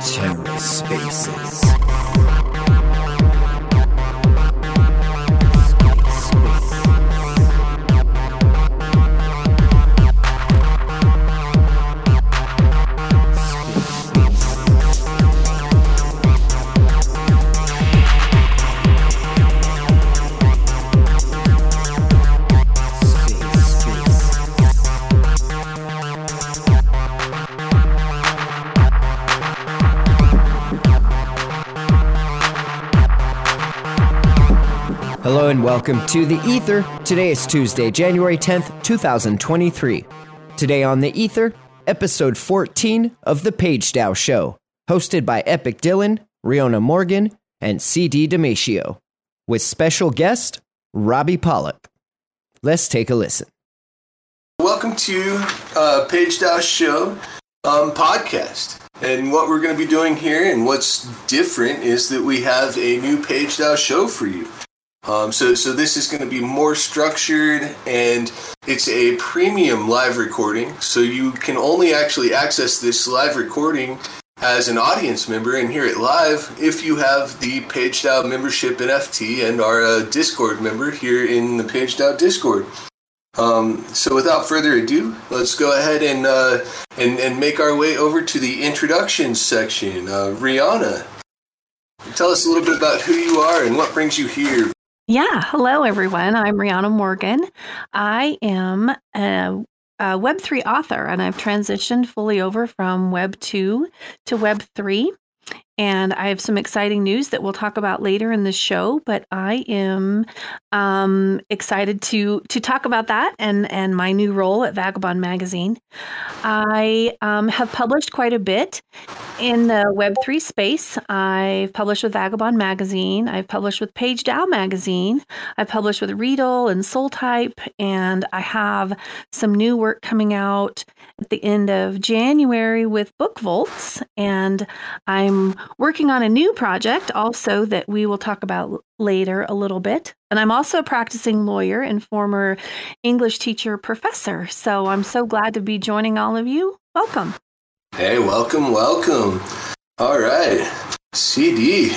TerraSpaces. Hello and welcome to The Ether. Today is Tuesday, January 10th, 2023. Today on The Ether, episode 14 of The PageDAO Show, hosted by Epic Dylan, Rionna Morgan, and CD Damitio, with special guest Robbie Pollock. Let's take a listen. Welcome to uh, PageDAO Show um, podcast. And what we're going to be doing here and what's different is that we have a new PageDAO show for you. Um, so, so this is going to be more structured and it's a premium live recording. So you can only actually access this live recording as an audience member and hear it live if you have the PageDAO membership NFT and are a Discord member here in the PageDAO Discord. Um, so without further ado, let's go ahead and, uh, and and make our way over to the introduction section. Uh, Rionna, tell us a little bit about who you are and what brings you here. Yeah. Hello, everyone. I'm Rionna Morgan. I am a, a Web3 author, and I've transitioned fully over from Web 2 to Web 3. And I have some exciting news that we'll talk about later in the show. But I am um, excited to to talk about that and and my new role at Vagabond Magazine. I um, have published quite a bit in the Web3 space. I've published with Vagabond Magazine. I've published with PageDAO Magazine. I've published with Readle and SoulType, and I have some new work coming out at the end of January with Book Bolts. And I'm working on a new project also that we will talk about later a little bit. And I'm also a practicing lawyer and former English teacher professor. So I'm so glad to be joining all of you. Welcome. Hey, welcome, welcome. All right, CD.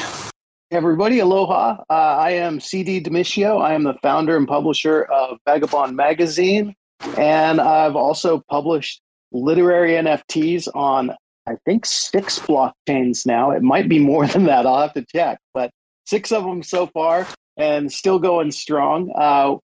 everybody, aloha. Uh, I am CD Damitio. I am the founder and publisher of Vagabond Magazine, and I've also published literary NFTs on, I think, six blockchains now. It might be more than that. I'll have to check, but six of them so far, and still going strong. Uh,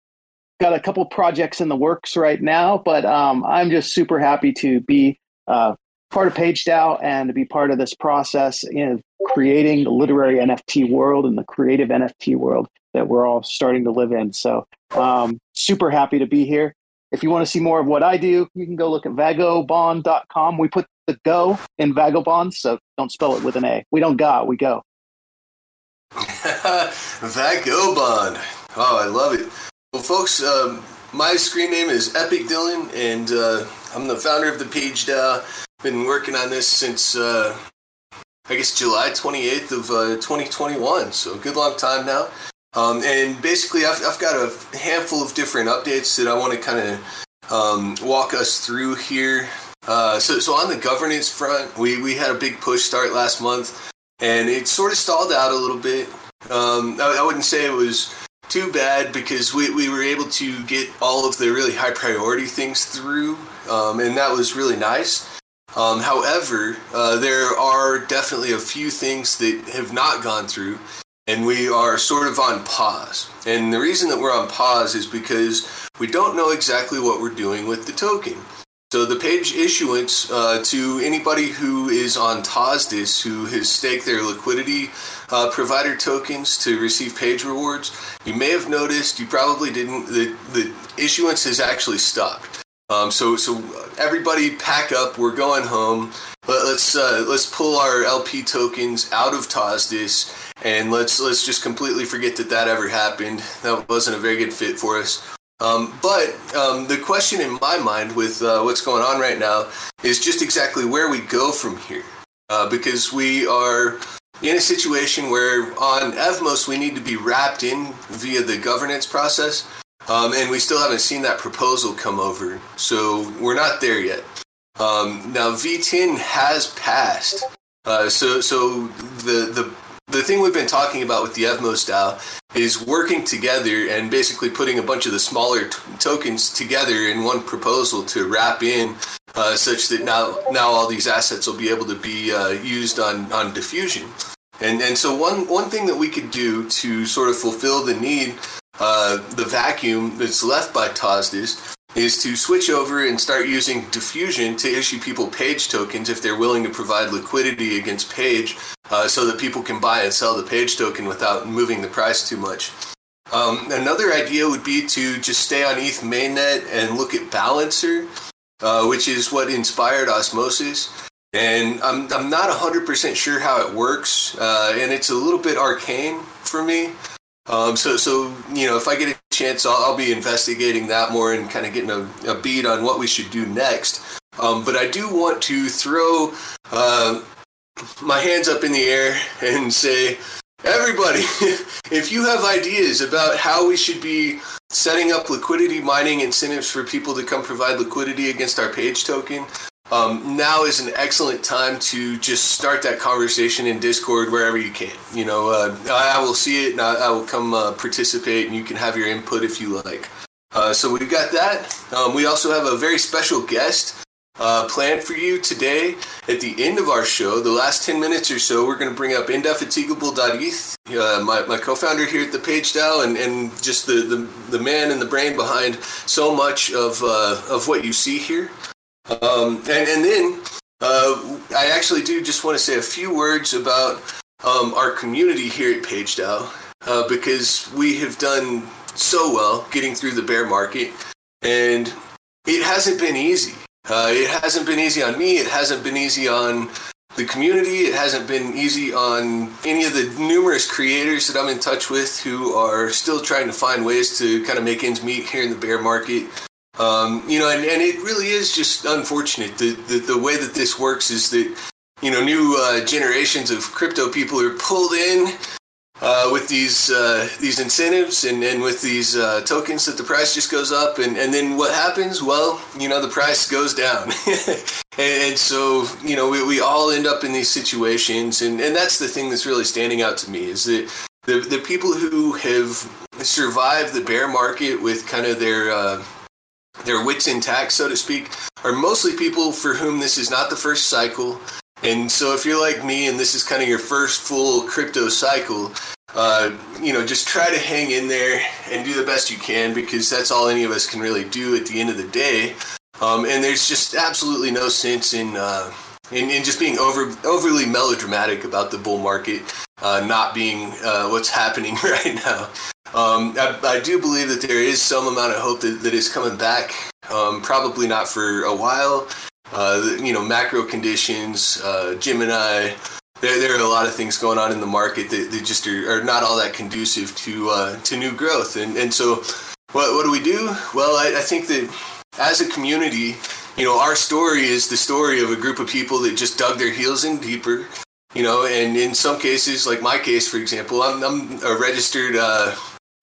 got a couple projects in the works right now, but um, I'm just super happy to be uh, part of PageDAO and to be part of this process in creating the literary NFT world and the creative NFT world that we're all starting to live in. So, um, super happy to be here. If you want to see more of what I do, you can go look at vagobond.com. We put the go in vagabond, so don't spell it with an A. We don't got, we go. Vagobond. Oh, I love it. Well, folks, um, my screen name is Epic Dylan, and uh, I'm the founder of the Page DAO. Been working on this since uh, I guess July 28th of uh, 2021, so good long time now. Um, and basically, I've, I've got a handful of different updates that I want to kind of um, walk us through here. Uh, so, so on the governance front, we, we had a big push start last month, and it sort of stalled out a little bit. Um, I, I wouldn't say it was too bad because we, we were able to get all of the really high priority things through, um, and that was really nice. Um, however, uh, there are definitely a few things that have not gone through, and we are sort of on pause. And the reason that we're on pause is because we don't know exactly what we're doing with the token. So the page issuance uh, to anybody who is on Tosdis who has staked their liquidity uh, provider tokens to receive page rewards, you may have noticed, you probably didn't, the, the issuance has actually stopped. Um, so, so everybody pack up. We're going home. Let, us uh, let's pull our LP tokens out of Tosdis and let's let's just completely forget that that ever happened. That wasn't a very good fit for us. Um, but um, the question in my mind with uh, what's going on right now is just exactly where we go from here, uh, because we are in a situation where on Evmos we need to be wrapped in via the governance process. Um, and we still haven't seen that proposal come over. So we're not there yet. Um, now V10 has passed. Uh, so so the the the thing we've been talking about with the Evmos DAO is working together and basically putting a bunch of the smaller t- tokens together in one proposal to wrap in uh, such that now now all these assets will be able to be uh, used on on diffusion. And and so one one thing that we could do to sort of fulfill the need, uh, the vacuum that's left by Tosdis is to switch over and start using diffusion to issue people page tokens if they're willing to provide liquidity against page uh, so that people can buy and sell the page token without moving the price too much. Um, another idea would be to just stay on ETH mainnet and look at Balancer, uh, which is what inspired Osmosis. And I'm, I'm not 100% sure how it works, uh, and it's a little bit arcane for me. Um, so, so you know, if I get a chance, I'll, I'll be investigating that more and kind of getting a, a, beat on what we should do next. Um, but I do want to throw uh, my hands up in the air and say, everybody, if you have ideas about how we should be setting up liquidity mining incentives for people to come provide liquidity against our page token, um, now is an excellent time to just start that conversation in Discord wherever you can. You know, uh, I, will see it and I, I will come uh, participate, and you can have your input if you like. Uh, so we've got that. Um, we also have a very special guest uh, planned for you today at the end of our show. The last 10 minutes or so, we're going to bring up indefatigable.eth, uh, my, my co-founder here at the Page DAO, and, and just the, the, the man and the brain behind so much of, uh, of what you see here. Um, and, and then uh, I actually do just want to say a few words about um, our community here at PageDAO uh, because we have done so well getting through the bear market, and it hasn't been easy. Uh, it hasn't been easy on me. It hasn't been easy on the community. It hasn't been easy on any of the numerous creators that I'm in touch with who are still trying to find ways to kind of make ends meet here in the bear market. Um, you know, and, and it really is just unfortunate. The, the, the way that this works is that, you know, new uh, generations of crypto people are pulled in uh, with these uh, these incentives and, and with these uh, tokens that the price just goes up. And, and then what happens? Well you know the price goes down. And, and, so you know we, we all end up in these situations. And, and that's the thing that's really standing out to me is that the, the people who have survived the bear market with kind of their uh, their wits intact, so to speak, are mostly people for whom this is not the first cycle. And so if you're like me and this is kind of your first full crypto cycle, uh, you know, just try to hang in there and do the best you can because that's all any of us can really do at the end of the day. Um, and there's just absolutely no sense in, uh, in, in just being over overly melodramatic about the bull market uh, not being uh, what's happening right now. Um, I, I, do believe that there is some amount of hope that, that is coming back. Um, probably not for a while. Uh, you know, macro conditions, uh, Gemini. There, there are a lot of things going on in the market that, that just are, are, not all that conducive to uh, to new growth. And and so, what what do we do? Well, I, I think that as a community, you know, our story is the story of a group of people that just dug their heels in deeper. You know, and in some cases, like my case, for example, I'm, I'm a registered uh,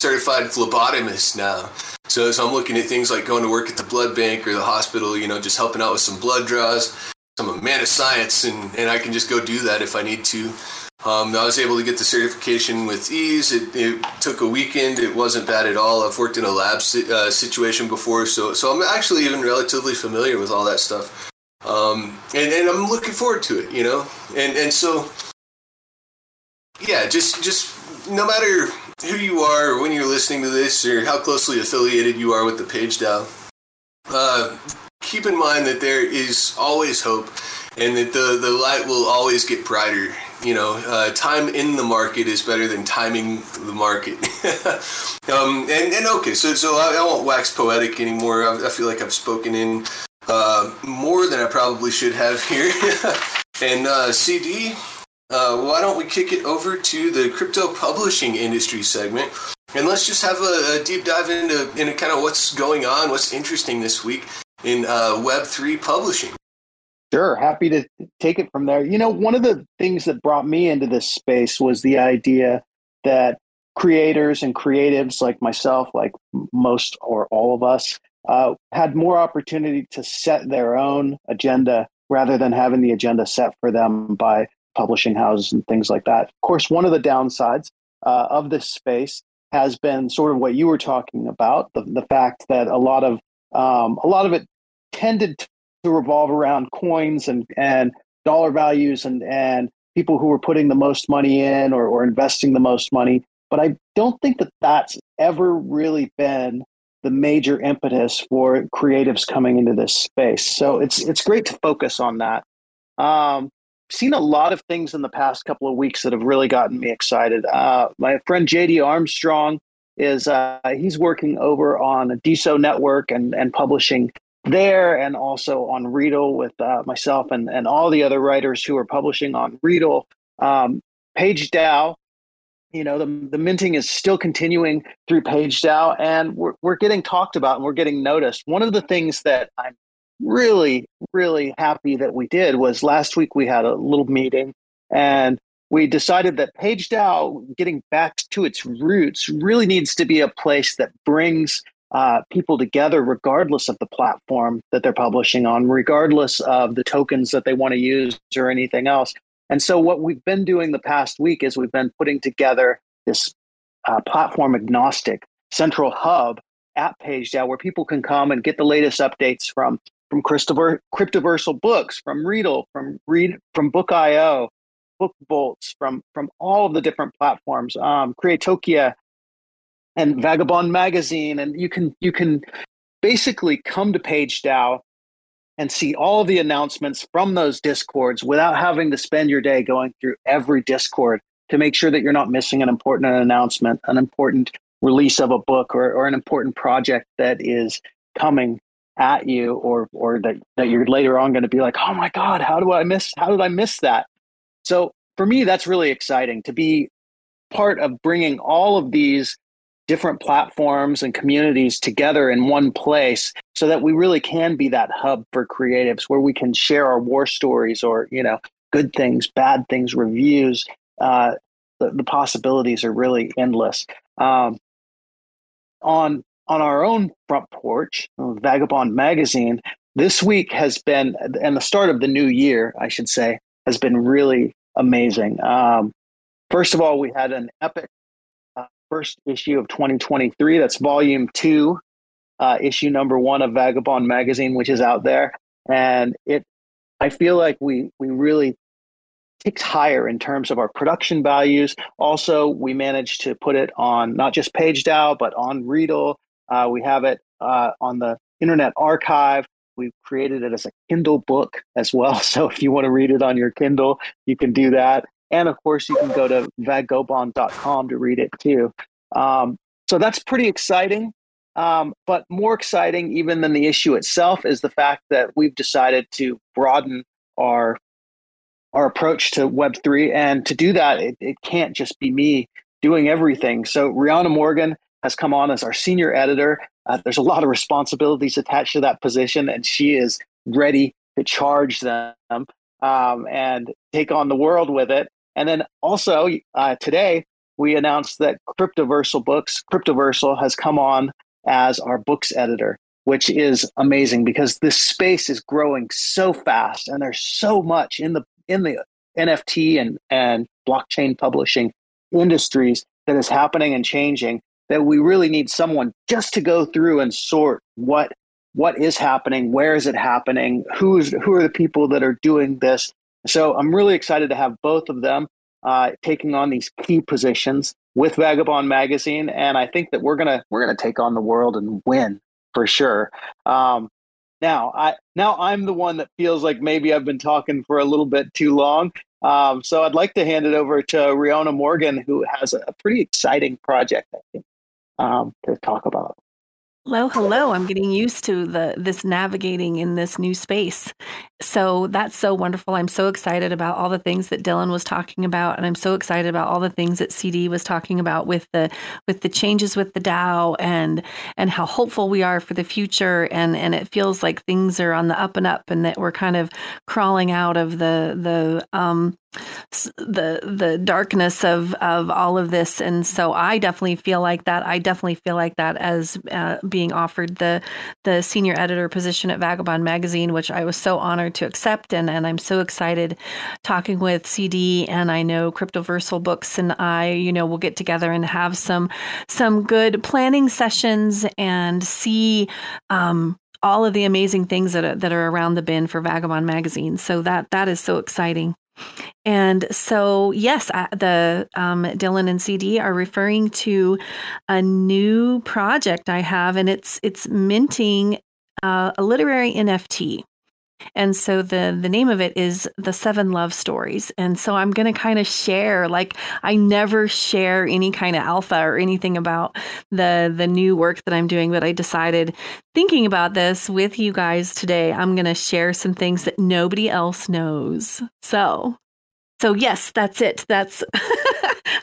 certified phlebotomist now. So, so I'm looking at things like going to work at the blood bank or the hospital, you know, just helping out with some blood draws. I'm a man of science, and, and I can just go do that if I need to. Um, I was able to get the certification with ease. It, it, took a weekend. It wasn't bad at all. I've worked in a lab si- uh, situation before, so so I'm actually even relatively familiar with all that stuff. Um, and, and I'm looking forward to it, you know. And and so yeah, just just no matter who you are or when you're listening to this or how closely affiliated you are with the page DAO, uh, keep in mind that there is always hope and that the, the light will always get brighter. You know, uh, time in the market is better than timing the market. um, and, and okay, so, so I, I won't wax poetic anymore. I, I feel like I've spoken in uh, more than I probably should have here. and uh, CD, uh, why don't we kick it over to the crypto publishing industry segment? And let's just have a, a deep dive into, into kind of what's going on, what's interesting this week in uh, Web3 publishing. Sure, happy to take it from there. You know, one of the things that brought me into this space was the idea that creators and creatives like myself, like most or all of us, uh, had more opportunity to set their own agenda rather than having the agenda set for them by publishing houses and things like that. Of course, one of the downsides uh, of this space has been sort of what you were talking about the, the fact that a lot of um, a lot of it tended to revolve around coins and and dollar values and and people who were putting the most money in or, or investing the most money. But i don't think that that's ever really been the major impetus for creatives coming into this space. So it's it's great to focus on that. Um, seen a lot of things in the past couple of weeks that have really gotten me excited. Uh, my friend JD Armstrong is uh, he's working over on a DeSo network and and publishing there, and also on Readdle with uh, myself and and all the other writers who are publishing on Readdle. Um, PageDAO, you know, the the minting is still continuing through PageDAO, and we're we're getting talked about and we're getting noticed. One of the things that I'm really, really happy that we did was last week we had a little meeting and we decided that PageDAO, getting back to its roots, really needs to be a place that brings uh, people together, regardless of the platform that they're publishing on, regardless of the tokens that they want to use or anything else. And so, what we've been doing the past week is we've been putting together this uh, platform agnostic central hub at PageDAO where people can come and get the latest updates from from Christopher Cryptoversal Books, from Readdle, from Read from Book.io, Book Bolts, from from all of the different platforms, um, Creatokia and Vagabond Magazine, and you can you can basically come to PageDAO and see all the announcements from those discords without having to spend your day going through every discord to make sure that you're not missing an important announcement, an important release of a book, or, or an important project that is coming at you or or that that you're later on going to be like oh my god how do i miss how did i miss that? So for me that's really exciting to be part of bringing all of these different platforms and communities together in one place so that we really can be that hub for creatives where we can share our war stories or you know good things bad things reviews. Uh, the, the possibilities are really endless. Um, on on our own front porch, Vagabond Magazine, this week has been, and the start of the new year, I should say, has been really amazing. Um, first of all, we had an epic uh, first issue of 2023. That's volume two, uh, issue number one of Vagabond Magazine, which is out there. And it, I feel like we, we really ticks higher in terms of our production values. Also, we managed to put it on not just PageDAO, but on Readdle uh, we have it uh, on the Internet Archive. We've created it as a Kindle book as well. So if you want to read it on your Kindle, you can do that. And of course, you can go to vagobond.com to read it too. Um, so that's pretty exciting. Um, but more exciting, even than the issue itself, is the fact that we've decided to broaden our our approach to Web3. And to do that, it, it can't just be me doing everything. So Rionna Morgan has come on as our senior editor. Uh, there's a lot of responsibilities attached to that position, and she is ready to charge them um, and take on the world with it. And then also uh, today, we announced that Cryptoversal Books, Cryptoversal has come on as our books editor, which is amazing because this space is growing so fast and there's so much in the in the NFT and, and blockchain publishing industries that is happening and changing that we really need someone just to go through and sort what what is happening, where is it happening, who's who are the people that are doing this. So I'm really excited to have both of them uh, taking on these key positions with Vagabond Magazine, and I think that we're gonna we're gonna take on the world and win for sure. Um, now I now I'm the one that feels like maybe I've been talking for a little bit too long. Um, so I'd like to hand it over to Rionna Morgan, who has a pretty exciting project, I think um, to talk about. Hello, hello. I'm getting used to the this navigating in this new space. so that's so wonderful. I'm so excited about all the things that Dylan was talking about, and I'm so excited about all the things that CD was talking about with the with the changes with the DAO and and how hopeful we are for the future. And and it feels like things are on the up and up, and that we're kind of crawling out of the the um, the the darkness of of all of this and so i definitely feel like that i definitely feel like that as uh, being offered the the senior editor position at vagabond magazine which i was so honored to accept and and i'm so excited talking with cd and i know cryptoversal books and i you know we'll get together and have some some good planning sessions and see um, all of the amazing things that are, that are around the bin for Vagabond magazine. So that that is so exciting. And so, yes, the um, Dylan and CD are referring to a new project I have, and it's it's minting uh, a literary NFT. And so the the name of it is the Seven Love Stories. And so I'm going to kind of share like I never share any kind of alpha or anything about the the new work that I'm doing, but I decided thinking about this with you guys today, I'm going to share some things that nobody else knows. So so yes, that's it. That's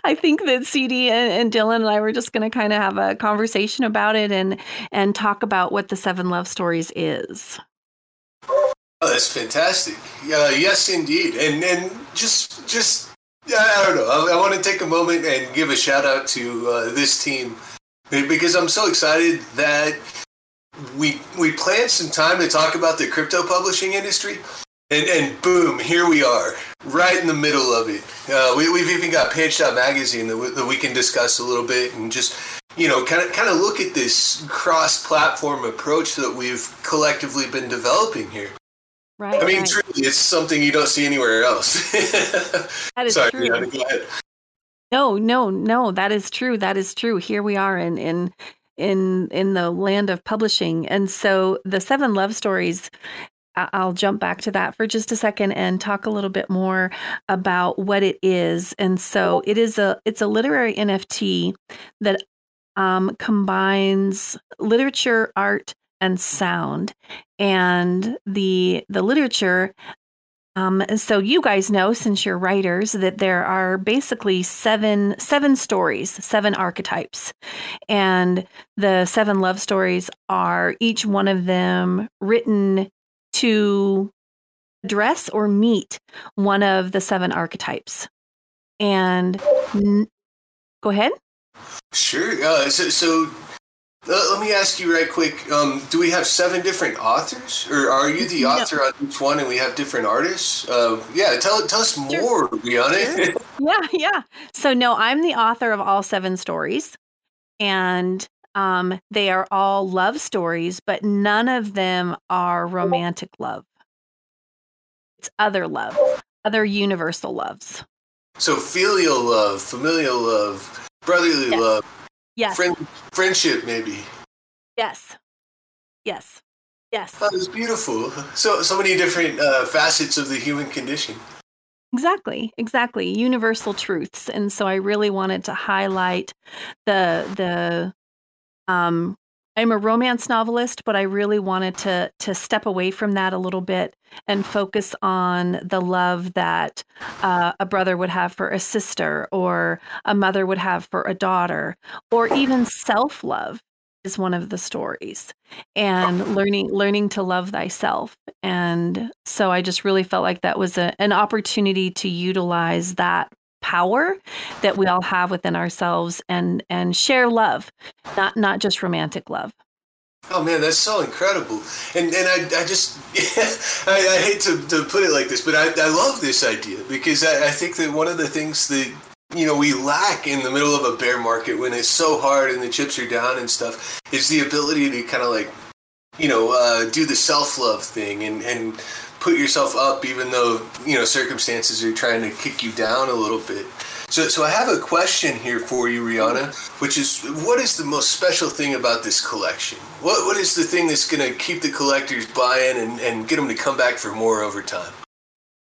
I think that CD and, Dylan and I were just going to kind of have a conversation about it and and talk about what the Seven Love Stories is. Oh, that's fantastic. Uh, yes, indeed. And and just just I don't know. I, I, want to take a moment and give a shout out to uh, this team because I'm so excited that we we planned some time to talk about the crypto publishing industry. And, and boom, here we are, right in the middle of it. Uh, we, we've even got Page Magazine that we, that we can discuss a little bit and just you know, kind of kind of look at this cross-platform approach that we've collectively been developing here. Right. I mean, right. truly, it's something you don't see anywhere else. that is Sorry, true. go ahead. No, no, no. That is true. That is true. Here we are in in in in the land of publishing, and so the seven love stories. I'll jump back to that for just a second and talk a little bit more about what it is. And so it is a it's a literary NFT that um, combines literature, art, and sound and the the literature um, so you guys know since you're writers that there are basically seven seven stories seven archetypes. And the seven love stories are each one of them written to address or meet one of the seven archetypes. And n- go ahead. Sure uh, so, so let me ask you right quick. Um, do we have seven different authors, or are you the author no. on each one, and we have different artists? Uh, yeah, tell tell us more, sure. Brianna. Sure. yeah, yeah. So no, I'm the author of all seven stories, and um, they are all love stories, but none of them are romantic love. It's other love, other universal loves. So filial love, familial love, brotherly love Yes. Friend, friendship, maybe. Yes. Yes. Yes. That was beautiful. So, so many different uh, facets of the human condition. Exactly, exactly. Universal truths. And so I really wanted to highlight the the um I'm a romance novelist, but I really wanted to to step away from that a little bit and focus on the love that uh, a brother would have for a sister, or a mother would have for a daughter, or even self love is one of the stories and learning learning to love thyself. And so i just really felt like that was a, an opportunity to utilize that power that we all have within ourselves and and share love not not just romantic love Oh man, that's so incredible. And and I, I just I, I, hate to, to put it like this, but I, I love this idea because I, I think that one of the things that you know we lack in the middle of a bear market when it's so hard and the chips are down and stuff is the ability to kind of like you know uh, do the self love thing and and put yourself up even though you know circumstances are trying to kick you down a little bit. So, so I have a question here for you, Rionna, which is, what is the most special thing about this collection? What, what is the thing that's going to keep the collectors buying and, and get them to come back for more over time?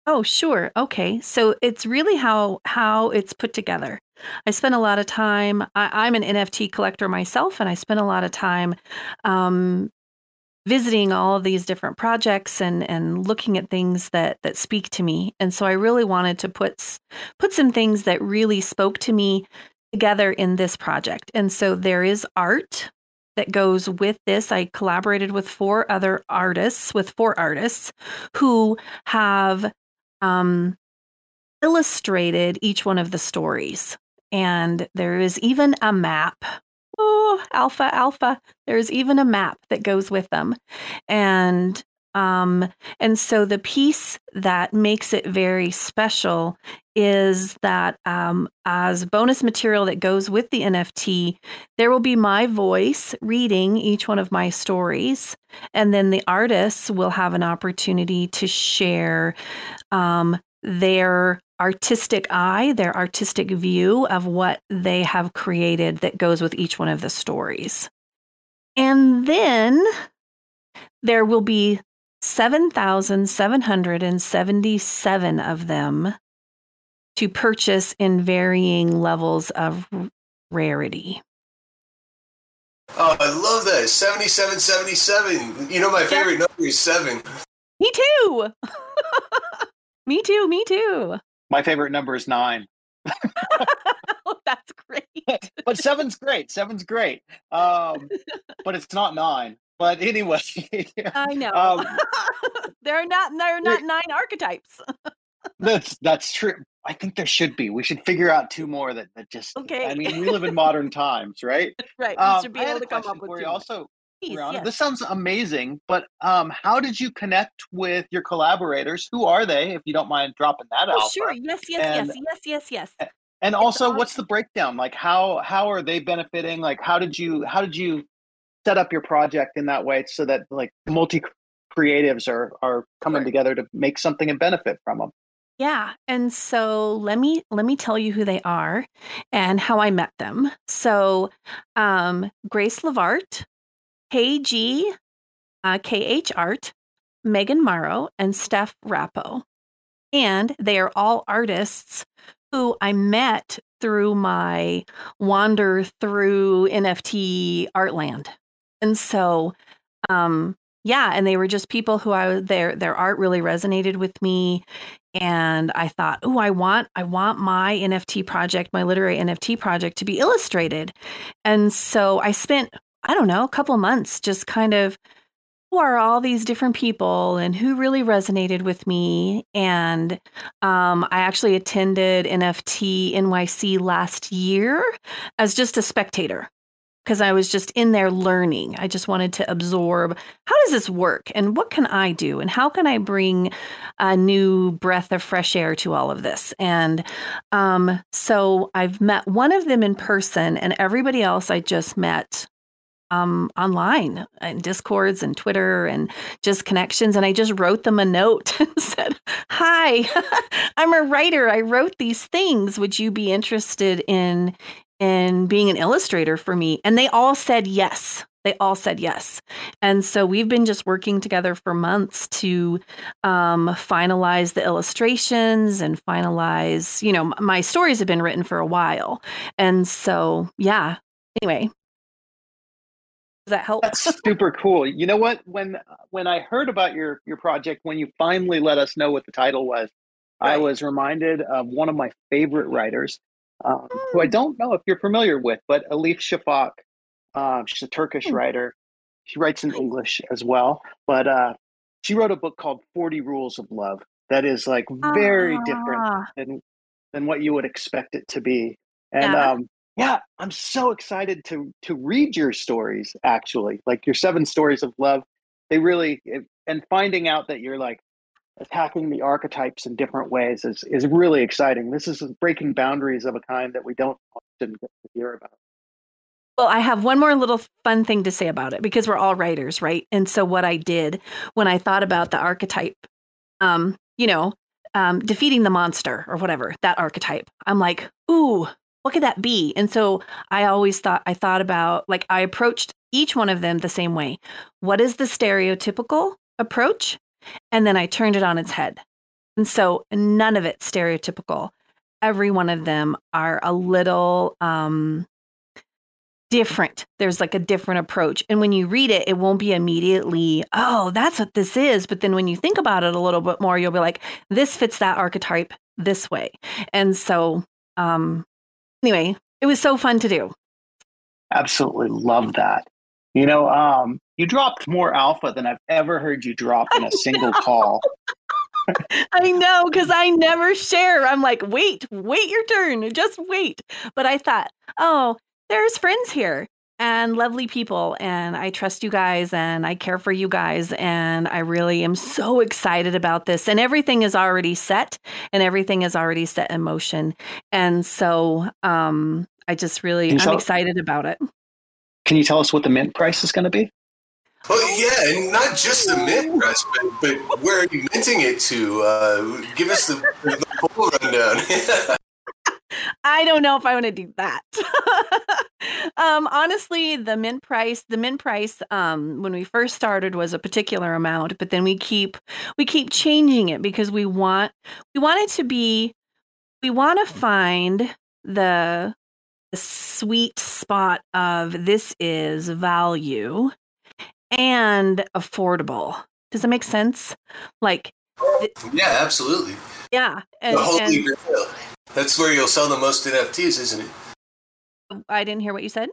Oh, sure. Okay. So it's really how how it's put together. I spent a lot of time. I, am an NFT collector myself, and I spent a lot of time um, visiting all of these different projects and and looking at things that that speak to me. And so I really wanted to put put some things that really spoke to me together in this project. And so there is art that goes with this. I collaborated with four other artists, with four artists who have um, illustrated each one of the stories. And there is even a map oh, alpha, alpha. There's even a map that goes with them. And um, and so the piece that makes it very special is that um, as bonus material that goes with the NFT, there will be my voice reading each one of my stories. And then the artists will have an opportunity to share um, their artistic eye, their artistic view of what they have created that goes with each one of the stories. And then there will be 7,777 of them to purchase in varying levels of rarity. Oh, I love that. 7777. You know, my favorite yep. number is seven. Me too. me too. Me too. My favorite number is nine. oh, that's great. but seven's great. Seven's great. Um, but it's not nine. But anyway, I know um, there are not there are not nine archetypes. that's that's true. I think there should be. We should figure out two more that, that just. Okay. I mean, we live in modern times, right? Right. We um, should be able to come up with. two. Also, yes. this sounds amazing, but um, how did you connect with your collaborators? Who are they, if you don't mind dropping that oh, out? Sure. Yes. Yes. And, yes. Yes. Yes. Yes. And also, awesome. what's the breakdown? Like, how how are they benefiting? Like, how did you how did you set up your project in that way so that like multi creatives are are coming together to make something and benefit from them? Yeah. And so let me let me tell you who they are and how I met them. So um, Grace Levart, KG, uh, KH Art, Megan Morrow, and Steph Rappo. And they are all artists who I met through my wander through NFT Artland. And so um, yeah, and they were just people who I their their art really resonated with me and I thought, "Oh, I want I want my NFT project, my literary NFT project to be illustrated." And so I spent I don't know, a couple months just kind of who are all these different people and who really resonated with me and um, i actually attended nft nyc last year as just a spectator because I was just in there learning. I just wanted to absorb how does this work and what can I do and how can I bring a new breath of fresh air to all of this. And um, so I've met one of them in person, and everybody else I just met um, online and discords and Twitter and just connections. And I just wrote them a note and said, Hi, I'm a writer. I wrote these things. Would you be interested in in being an illustrator for me. And they all said yes. They all said yes. And so we've been just working together for months to um, finalize the illustrations and finalize, you know, my stories have been written for a while. And so, yeah. Anyway, does that help? That's super cool. You know what? When when I heard about your your project, when you finally let us know what the title was, right. I was reminded of one of my favorite writers, um, who I don't know if you're familiar with, but Elif Shafak. Uh, she's a Turkish hmm. writer. She writes in English as well, but uh, she wrote a book called 40 Rules of Love that is like very different ah. than, than what you would expect it to be. And yeah. Um, yeah, I'm so excited to to read your stories actually. Like your seven stories of love. They really and finding out that you're like attacking the archetypes in different ways is, is really exciting. This is breaking boundaries of a kind that we don't often get to hear about. Well, I have one more little fun thing to say about it because we're all writers, right? And so, what I did when I thought about the archetype, um, you know, um, defeating the monster or whatever, that archetype, I'm like, ooh, what could that be? And so, I always thought, I thought about like, I approached each one of them the same way. What is the stereotypical approach? And then I turned it on its head. And so none of it stereotypical. Every one of them are a little um different. There's like a different approach. And when you read it, it won't be immediately, oh, that's what this is. But then when you think about it a little bit more, you'll be like, this fits that archetype this way. And so, um, anyway, it was so fun to do. Absolutely love that. You know, um, you dropped more alpha than I've ever heard you drop in a single call. I know because I never share. I'm like, wait, wait your turn, just wait. But I thought, oh, there's friends here and lovely people, and I trust you guys and I care for you guys. And I really am so excited about this. And everything is already set and everything is already set in motion. And so um, I just really, I'm tell, excited about it. Can you tell us what the mint price is going to be? Oh yeah, and not just the mint price, but, but where are you minting it to? Uh, give us the, the full rundown. I don't know if I want to do that. um, honestly, the mint price, the mint price, um, when we first started was a particular amount, but then we keep we keep changing it because we want we want it to be we want to find the, the sweet spot of this is value and affordable. Does that make sense? Like, yeah, absolutely. Yeah, and, the holy grail. That's where you'll sell the most NFTs, isn't it? I didn't hear what you said.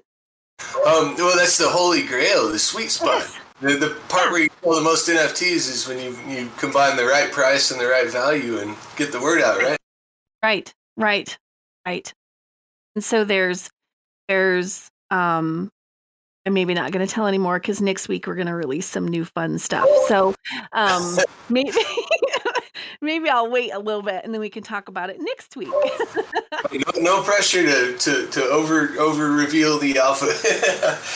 Um, well, that's the holy grail, the sweet spot. The, the part where you sell the most NFTs is when you you combine the right price and the right value and get the word out, right? Right, right, right. And so there's there's um I'm maybe not going to tell anymore because next week we're going to release some new fun stuff. So um, maybe maybe I'll wait a little bit and then we can talk about it next week. no, no, pressure to, to, to over over reveal the alpha,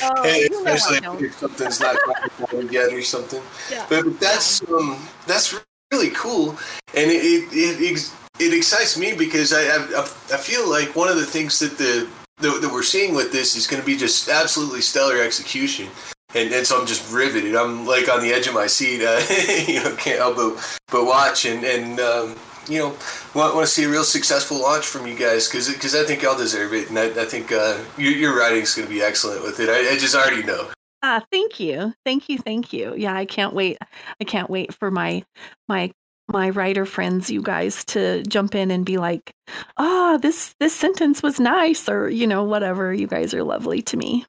oh, especially if something's not quite yet or something. Yeah. But that's um, that's really cool, and it it, it, it excites me because I, I I feel like one of the things that the that, that we're seeing with this is going to be just absolutely stellar execution. And, and so I'm just riveted. I'm like on the edge of my seat. Uh, you know, can't help but, but watch and and um, you know want, want to see a real successful launch from you guys because because I think y'all deserve it, and I, I think uh, your, your writing is going to be excellent with it. I, I just already know. Ah, thank you, thank you, thank you. Yeah, I can't wait. I can't wait for my my my writer friends you guys to jump in and be like ah oh, this this sentence was nice or you know whatever you guys are lovely to me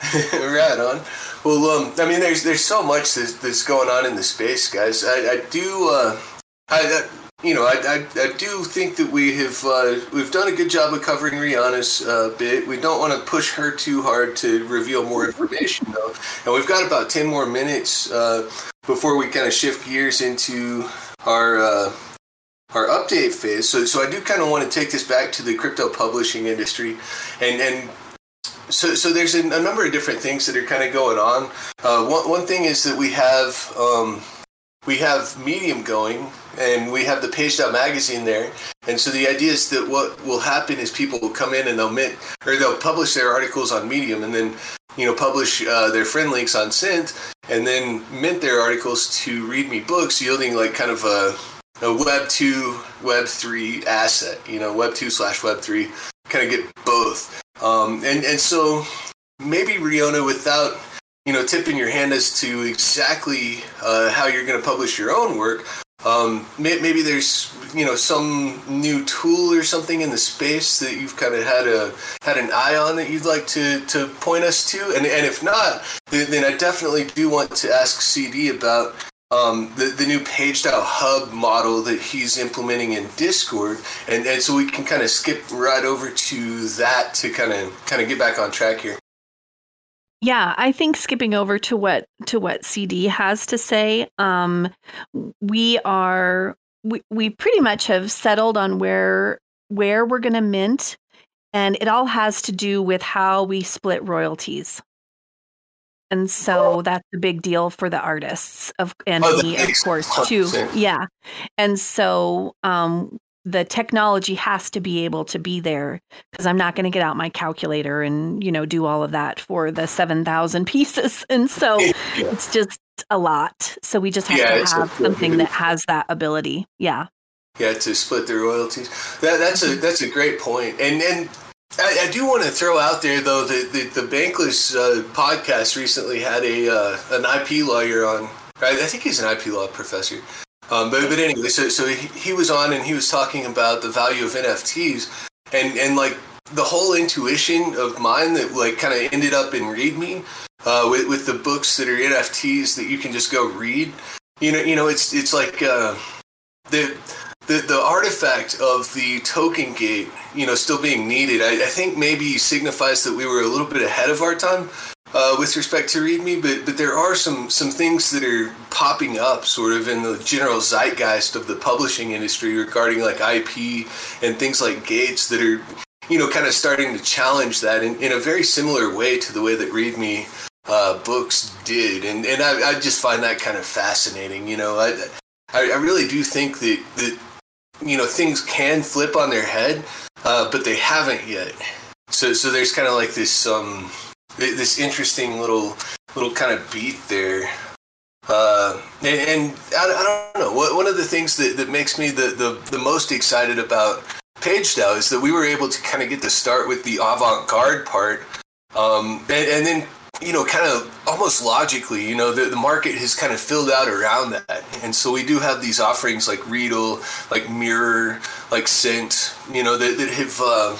right on well um i mean there's there's so much that's, that's going on in the space guys i, I do uh I, I you know, I, I, I, do think that we have uh, we've done a good job of covering Rionna's uh, bit. We don't want to push her too hard to reveal more information, though. And we've got about ten more minutes uh, before we kind of shift gears into our uh, our update phase. So, so I do kind of want to take this back to the crypto publishing industry, and and so so there's a, number of different things that are kind of going on. Uh, one one thing is that we have. Um, we have Medium going, and we have the Paged magazine there. And so the idea is that what will happen is people will come in and they'll mint or they'll publish their articles on Medium, and then you know publish uh, their friend links on Scent, and then mint their articles to README books, yielding like kind of a a Web two, Web three asset. You know, Web two slash Web three, kind of get both. Um, and and so maybe Rionna without you know, tipping your hand as to exactly uh, how you're going to publish your own work. Um, maybe there's you know some new tool or something in the space that you've kind of had a had an eye on that you'd like to, to point us to, and and if not, then, I definitely do want to ask CD about um, the, the new PageDAO hub model that he's implementing in Discord, and, and so we can kind of skip right over to that to kind of kind of get back on track here. Yeah, I think skipping over to what to what CD has to say, um, we are we, we pretty much have settled on where where we're going to mint, and it all has to do with how we split royalties. And so that's a big deal for the artists of and oh, me, of course, too. Yeah. And so um, the technology has to be able to be there because I'm not going to get out my calculator and you know do all of that for the 7,000 pieces. And so yeah. it's just a lot. So we just have yeah, to have something that has that ability. Yeah. Yeah to split the royalties. That that's a that's a great point. And and I, I do want to throw out there though that the, the, Bankless uh, podcast recently had a uh, an IP lawyer on. I think he's an IP law professor. Um, but but anyway, so so he, he was on and he was talking about the value of NFTs and and like the whole intuition of mine that like kind of ended up in README uh, with with the books that are NFTs that you can just go read. You know, you know, it's it's like uh, the the the artifact of the token gate, you know, still being needed. I, I think maybe signifies that we were a little bit ahead of our time uh, with respect to README, but but there are some some things that are popping up, sort of in the general zeitgeist of the publishing industry regarding like IP and things like gates that are you know, kind of starting to challenge that in, in a very similar way to the way that README uh, books did, and and I, I, just find that kind of fascinating. You know, I I, really do think that that you know things can flip on their head, uh, but they haven't yet. So so there's kind of like this um this interesting little little kind of beat there. Uh, and, and I, I, don't know. One of the things that, that makes me the, the, the most excited about PageDAO is that we were able to kind of get to start with the avant-garde part, um, and, and, then you know, kind of almost logically, you know, the, the market has kind of filled out around that, and so we do have these offerings like Readl, like Mirror, like Cent, you know, that, that have uh,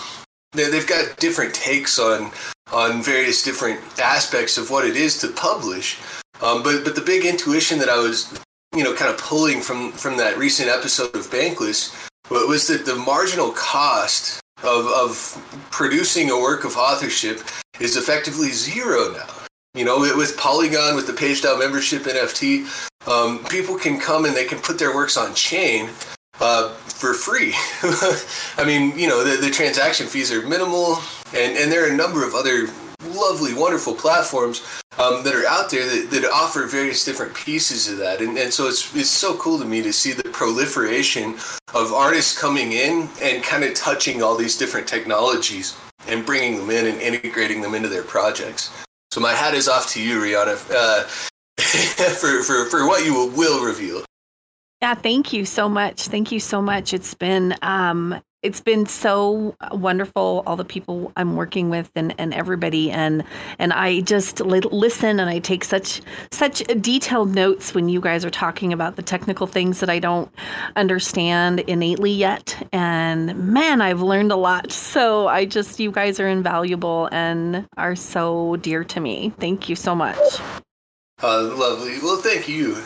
they, they've got different takes on on various different aspects of what it is to publish. Um, but but the big intuition that I was you know kind of pulling from from that recent episode of Bankless was that the marginal cost of, of producing a work of authorship is effectively zero now. You know, with Polygon, with the PageDAO membership NFT, um, people can come and they can put their works on chain uh, for free. I mean, you know, the, the transaction fees are minimal, and, and there are a number of other lovely, wonderful platforms um, that are out there that, that offer various different pieces of that. And, and so it's, it's so cool to me to see the proliferation of artists coming in and kind of touching all these different technologies and bringing them in and integrating them into their projects. So my hat is off to you, Rionna, uh, for, for, for what you will reveal. Yeah, thank you so much. Thank you so much. It's been um, it's been so wonderful all the people i'm working with and, and everybody. And and i just li- listen and i take such such detailed notes when you guys are talking about the technical things that i don't understand innately yet. And man i've learned a lot. So i just you guys are invaluable and are so dear to me. Thank you so much. Uh, lovely. Well thank you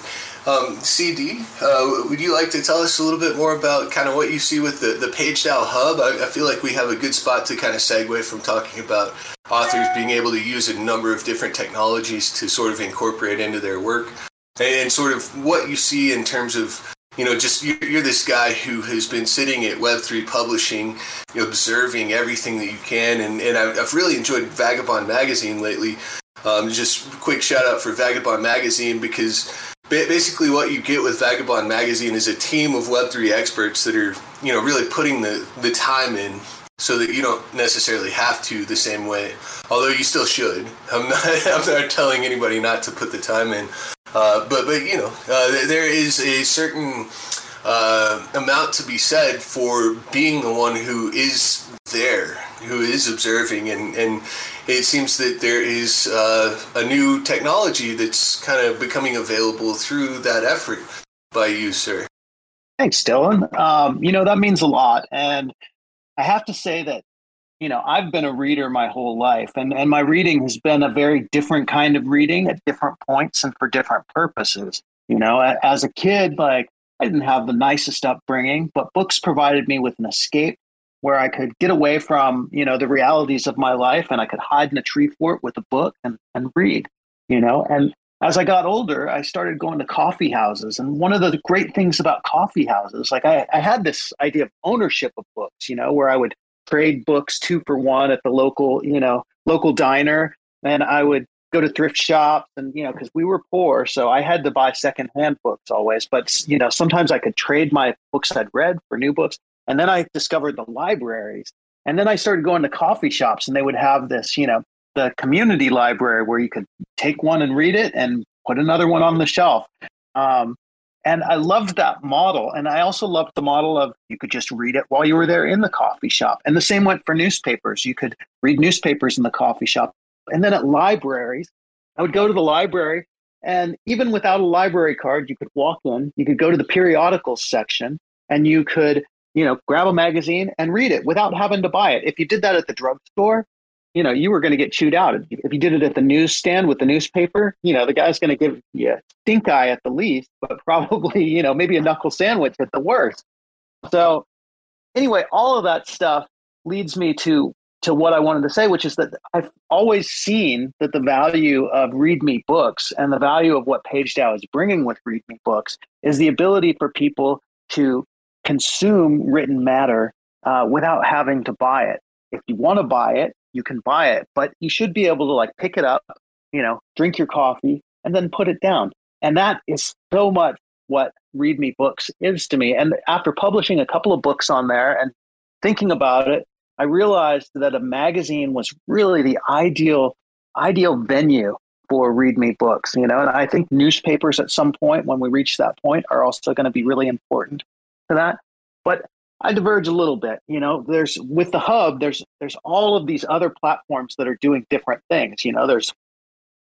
um, CD, uh, would you like to tell us a little bit more about kind of what you see with the, the PageDAO Hub? I, I, feel like we have a good spot to kind of segue from talking about authors being able to use a number of different technologies to sort of incorporate into their work and, sort of what you see in terms of you know, just you're, you're, this guy who has been sitting at Web3 publishing, you know, observing everything that you can. And, and I've really enjoyed Vagabond Magazine lately. Um, just quick shout out for Vagabond Magazine because basically what you get with Vagabond Magazine is a team of Web3 experts that are, you know, really putting the, the time in so that you don't necessarily have to the same way, although you still should. I'm not, I'm not telling anybody not to put the time in. Uh, but, but, you know, uh, there is a certain uh, amount to be said for being the one who is there, who is observing and, and it seems that there is uh, a new technology that's kind of becoming available through that effort by you, sir. Thanks, Dylan. Um, you know, that means a lot. And I have to say that, you know, I've been a reader my whole life, and, and my reading has been a very different kind of reading at different points and for different purposes. You know, as a kid, like, I didn't have the nicest upbringing, but books provided me with an escape where I could get away from, you know, the realities of my life and I could hide in a tree fort with a book and, and read, you know. And as I got older, I started going to coffee houses. And one of the great things about coffee houses, like I, I had this idea of ownership of books, you know, where I would trade books two for one at the local, you know, local diner. And I would go to thrift shops and, you know, because we were poor. So I had to buy secondhand books always. But, you know, sometimes I could trade my books I'd read for new books. And then I discovered the libraries. And then I started going to coffee shops and they would have this, you know, the community library where you could take one and read it and put another one on the shelf. Um, and I loved that model. And I also loved the model of you could just read it while you were there in the coffee shop. And the same went for newspapers. You could read newspapers in the coffee shop. And then at libraries, I would go to the library. And even without a library card, you could walk in, you could go to the periodicals section, and you could, you know, grab a magazine and read it without having to buy it. If you did that at the drugstore, you know, you were going to get chewed out. If you did it at the newsstand with the newspaper, you know, the guy's going to give you a stink eye at the least, but probably, you know, maybe a knuckle sandwich at the worst. So, anyway, all of that stuff leads me to to what I wanted to say, which is that I've always seen that the value of README books and the value of what PageDAO is bringing with README books is the ability for people to consume written matter uh, without having to buy it. If you want to buy it, you can buy it, but you should be able to like pick it up, you know, drink your coffee and then put it down. And that is so much what README Books is to me. And after publishing a couple of books on there and thinking about it, I realized that a magazine was really the ideal ideal venue for README books. You know, and I think newspapers at some point, when we reach that point, are also going to be really important to that. But I diverge a little bit. You know, there's with the hub, there's there's all of these other platforms that are doing different things. You know, there's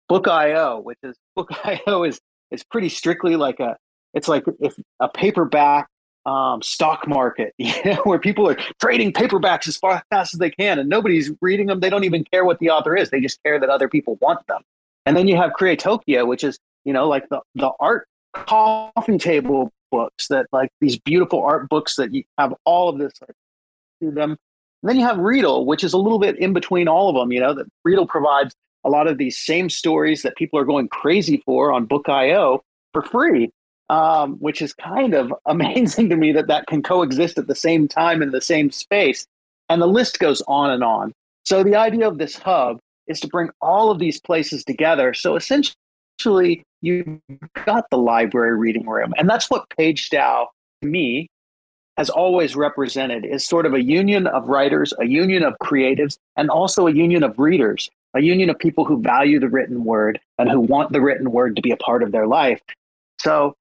Book.io, which is Book.io is is pretty strictly like a it's like if a paperback um, stock market, you know, where people are trading paperbacks as fast as they can, and nobody's reading them. They don't even care what the author is; they just care that other people want them. And then you have Creatokia, which is you know like the the art coffee table books that like these beautiful art books that you have all of this like, to them. And then you have Readl, which is a little bit in between all of them. You know, that Readl provides a lot of these same stories that people are going crazy for on Book.io for free, um, which is kind of amazing to me that that can coexist at the same time in the same space. And the list goes on and on. So the idea of this hub is to bring all of these places together. So essentially, actually you got the library reading room. And that's what PageDAO, to me, has always represented is sort of a union of writers, a union of creatives, and also a union of readers, a union of people who value the written word and who want the written word to be a part of their life. So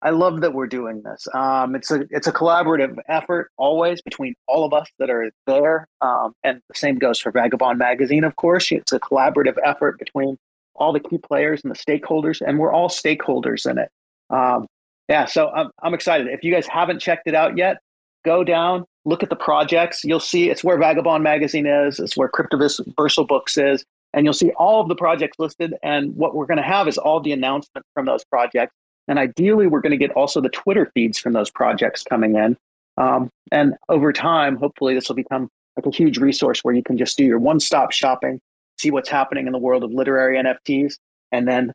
I love that we're doing this. Um, it's a it's a collaborative effort always between all of us that are there, um, and the same goes for Vagabond Magazine. Of course, it's a collaborative effort between all the key players and the stakeholders, and we're all stakeholders in it. Um, yeah, so I'm, I'm excited. If you guys haven't checked it out yet, go down, look at the projects. You'll see it's where Vagabond Magazine is, it's where Cryptoversal Books is, and you'll see all of the projects listed. And what we're going to have is all the announcements from those projects. And ideally, we're going to get also the Twitter feeds from those projects coming in. Um, and over time, hopefully, this will become like a huge resource where you can just do your one stop shopping see what's happening in the world of literary NFTs, and then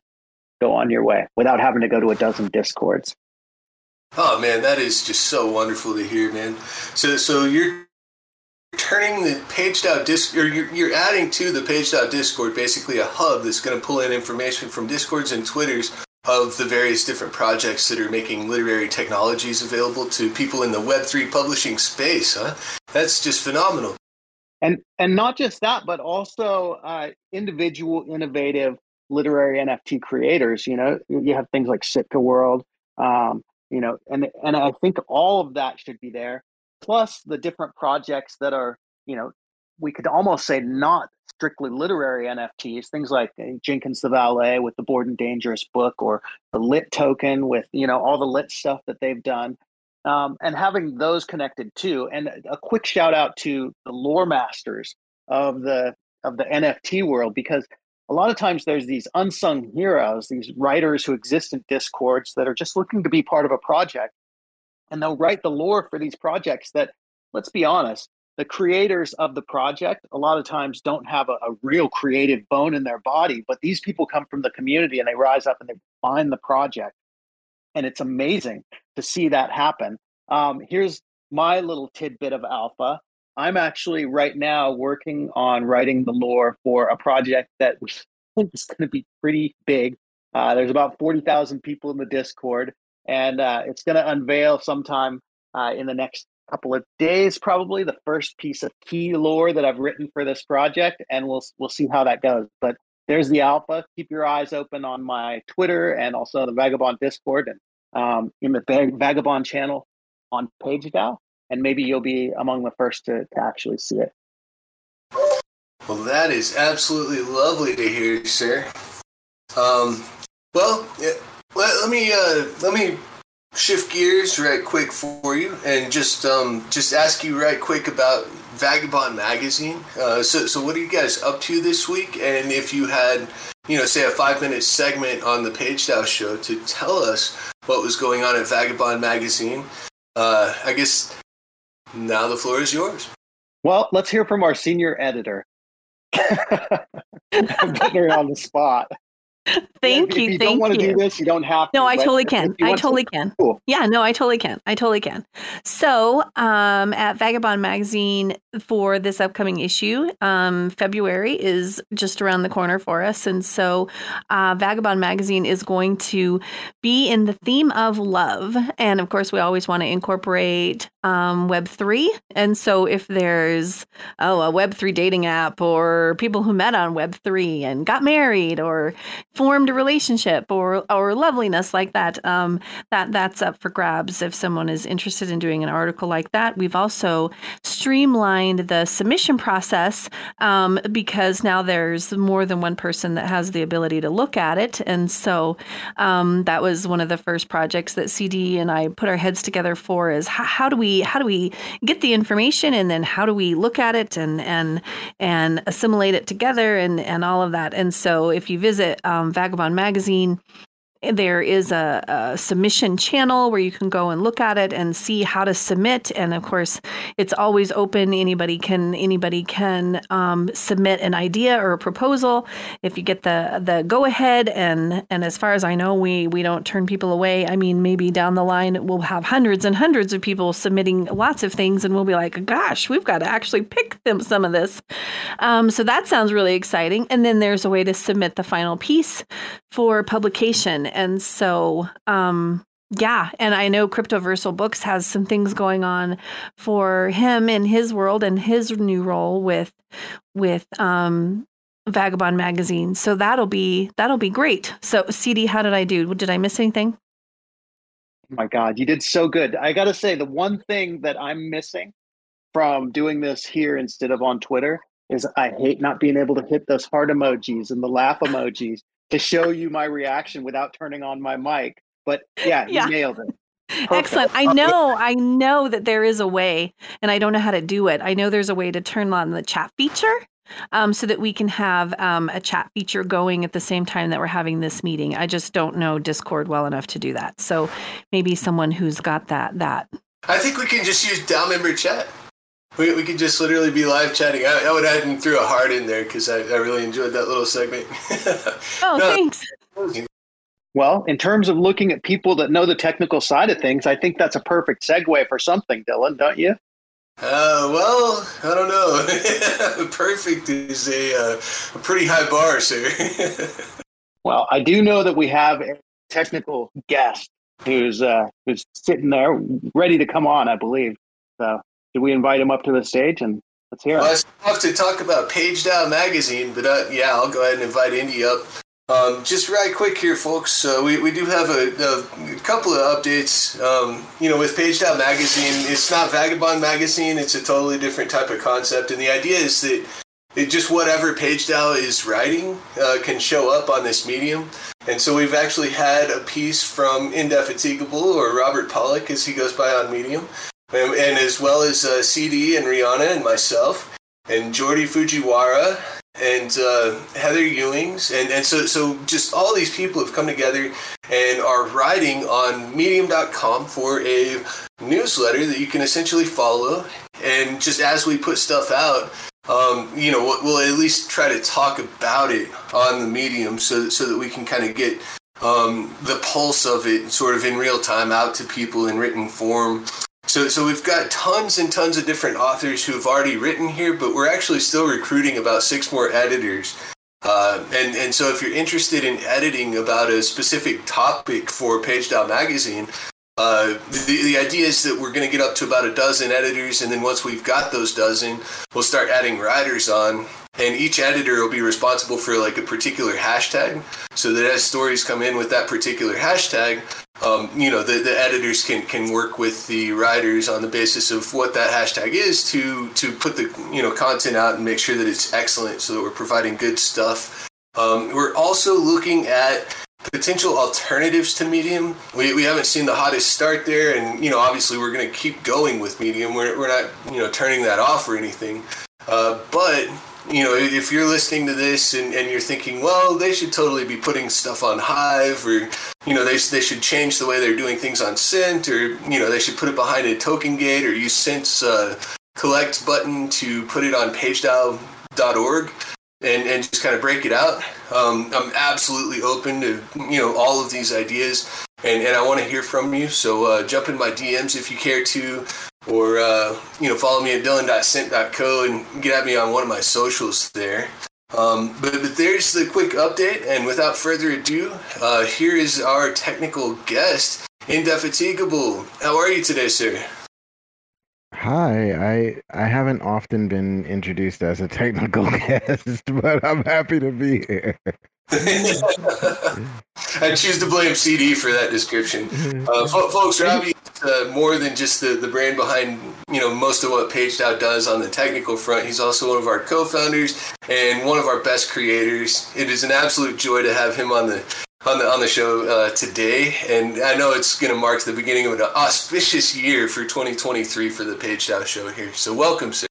go on your way without having to go to a dozen discords. Oh man, that is just so wonderful to hear, man. So so you're turning the PageDAO disc or you're, you're adding to the PageDAO discord basically a hub that's going to pull in information from discords and twitters of the various different projects that are making literary technologies available to people in the web3 publishing space huh that's just phenomenal and and not just that, but also uh, individual innovative literary NFT creators. You know, you have things like Sitka World. Um, you know, and and I think all of that should be there. Plus the different projects that are, you know, we could almost say not strictly literary NFTs, things like uh, Jenkins the Valet with the Bored and Dangerous book, or the Lit token with you know all the lit stuff that they've done um, and having those connected too. And a quick shout out to the lore masters of the of the NFT world because a lot of times there's these unsung heroes, these writers who exist in discords that are just looking to be part of a project, and they'll write the lore for these projects that, let's be honest, the creators of the project a lot of times don't have a, a, real creative bone in their body but these people come from the community and they rise up and they find the project and it's amazing to see that happen. Um, here's my little tidbit of alpha. I'm actually right now working on writing the lore for a project that is going to be pretty big. Uh, there's about 40,000 people in the Discord, and uh, it's going to unveil sometime uh, in the next couple of days, probably the first piece of key lore that I've written for this project, and we'll we'll see how that goes. But there's the alpha. Keep your eyes open on my Twitter and also the Vagabond Discord, and um, in the Vagabond channel on PageDAO, and maybe you'll be among the first to, to actually see it. Well, that is absolutely lovely to hear, sir. Um, well, let, let me uh, let me shift gears right quick for you and just um, just ask you right quick about Vagabond magazine. Uh, so, so what are you guys up to this week? And if you had, you know, say a five minute segment on the Page PageDAO show to tell us what was going on at Vagabond magazine, uh, I guess now the floor is yours. Well, let's hear from our senior editor. I'm putting her on the spot. Thank if, you. If thank you don't want to do this, you don't have to. No, I totally can. I totally to- can. Cool. Yeah, no, I totally can. I totally can. So, um, at Vagabond Magazine for this upcoming issue, um, February is just around the corner for us. And so, uh, Vagabond Magazine is going to be in the theme of love. And of course, we always want to incorporate um, Web3. And so, if there's, oh, a Web3 dating app or people who met on Web3 and got married or formed a relationship or, or loveliness like that, um, that that's up for grabs if someone is interested in doing an article like that. We've also streamlined the submission process um, because now there's more than one person that has the ability to look at it, and so um, that was one of the first projects that CD and I put our heads together for. Is how, how do we how do we get the information and then how do we look at it and and and assimilate it together and and all of that. And so if you visit um, Vagabond Magazine there is a, a, submission channel where you can go and look at it and see how to submit. And of course it's always open. Anybody can anybody can um, submit an idea or a proposal. If you get the the go ahead and and as far as i know we we don't turn people away. I mean maybe down the line we'll have hundreds and hundreds of people submitting lots of things and we'll be like gosh we've got to actually pick them some of this. Um, so that sounds really exciting. And then there's a way to submit the final piece for publication and so um yeah and i know cryptoversal books has some things going on for him in his world and his new role with with um vagabond magazine. So that'll be that'll be great. So cd how did i do? Did i miss anything? Oh my God, you did so good. I got to say, the one thing that I'm missing from doing this here instead of on Twitter is I hate not being able to hit those heart emojis and the laugh emojis to show you my reaction without turning on my mic. But yeah, you Yeah. nailed it. Perfect. Excellent. I know, I know that there is a way, and I don't know how to do it. I know there's a way to turn on the chat feature um, so that we can have um, a chat feature going at the same time that we're having this meeting. I just don't know Discord well enough to do that. So maybe someone who's got that that. I think we can just use down member chat. We, we could just literally be live chatting. I, I would add and threw a heart in there because I, I really enjoyed that little segment. Oh, No. thanks. Well, in terms of looking at people that know the technical side of things, I think that's a perfect segue for something, Dylan, don't you? Uh, well, I don't know. Perfect is a, uh, a pretty high bar, sir. Well, I do know that we have a technical guest who's uh, who's sitting there ready to come on, I believe. So, did we invite him up to the stage and let's hear well, him? I have to talk about PageDAO Magazine, but uh, yeah, I'll go ahead and invite Indy up. Um, just right quick here, folks. Uh, we, we do have a, a couple of updates. Um, you know, with PageDAO Magazine, it's not Vagabond Magazine. It's a totally different type of concept, and the idea is that it just whatever PageDAO is writing uh, can show up on this medium. And so we've actually had a piece from Indefatigable or Robert Pollock, as he goes by on Medium, and, and as well as uh, CD and Rionna and myself and Jordi Fujiwara and uh, Heather Ewings, and, and so so just all these people have come together and are writing on Medium.com for a newsletter that you can essentially follow. And just as we put stuff out, um, you know, we'll, we'll at least try to talk about it on the Medium, so so that we can kind of get um, the pulse of it sort of in real time out to people in written form. So, so we've got tons and tons of different authors who have already written here, but we're actually still recruiting about six more editors. Uh, and, and so if you're interested in editing about a specific topic for PageDAO Magazine, uh, the, the idea is that we're going to get up to about a dozen editors, and then once we've got those dozen, we'll start adding writers on. And each editor will be responsible for like a particular hashtag, so that as stories come in with that particular hashtag, um, you know the, the editors can, can work with the writers on the basis of what that hashtag is to to put the you know content out and make sure that it's excellent so that we're providing good stuff. Um, we're also looking at potential alternatives to medium. We, we haven't seen the hottest start there and you know obviously we're going to keep going with medium. We're, we're not you know turning that off or anything. Uh, but you know, if you're listening to this and, and you're thinking, well, they should totally be putting stuff on Hive, or you know, they they should change the way they're doing things on Cent, or you know, they should put it behind a token gate, or use Cent's uh, collect button to put it on PageDAO.org and and just kind of break it out. Um, I'm absolutely open to you know all of these ideas, and and I want to hear from you. So uh, jump in my DMs if you care to or uh, you know follow me at dylan.cent.co and get at me on one of my socials there. Um, but, but there's the quick update, and without further ado, uh, here is our technical guest, Indefatigable. How are you today, sir? Hi, I I haven't often been introduced as a technical guest, but I'm happy to be here. I choose to blame CD for that description. Uh, folks, Robbie uh, more than just the, the brand behind you know most of what PageDAO does on the technical front. He's also one of our co-founders and one of our best creators. It is an absolute joy to have him on the on the on the show uh, today, and I know it's going to mark the beginning of an auspicious year for 2023 for the Page PageDAO show here. So welcome, sir.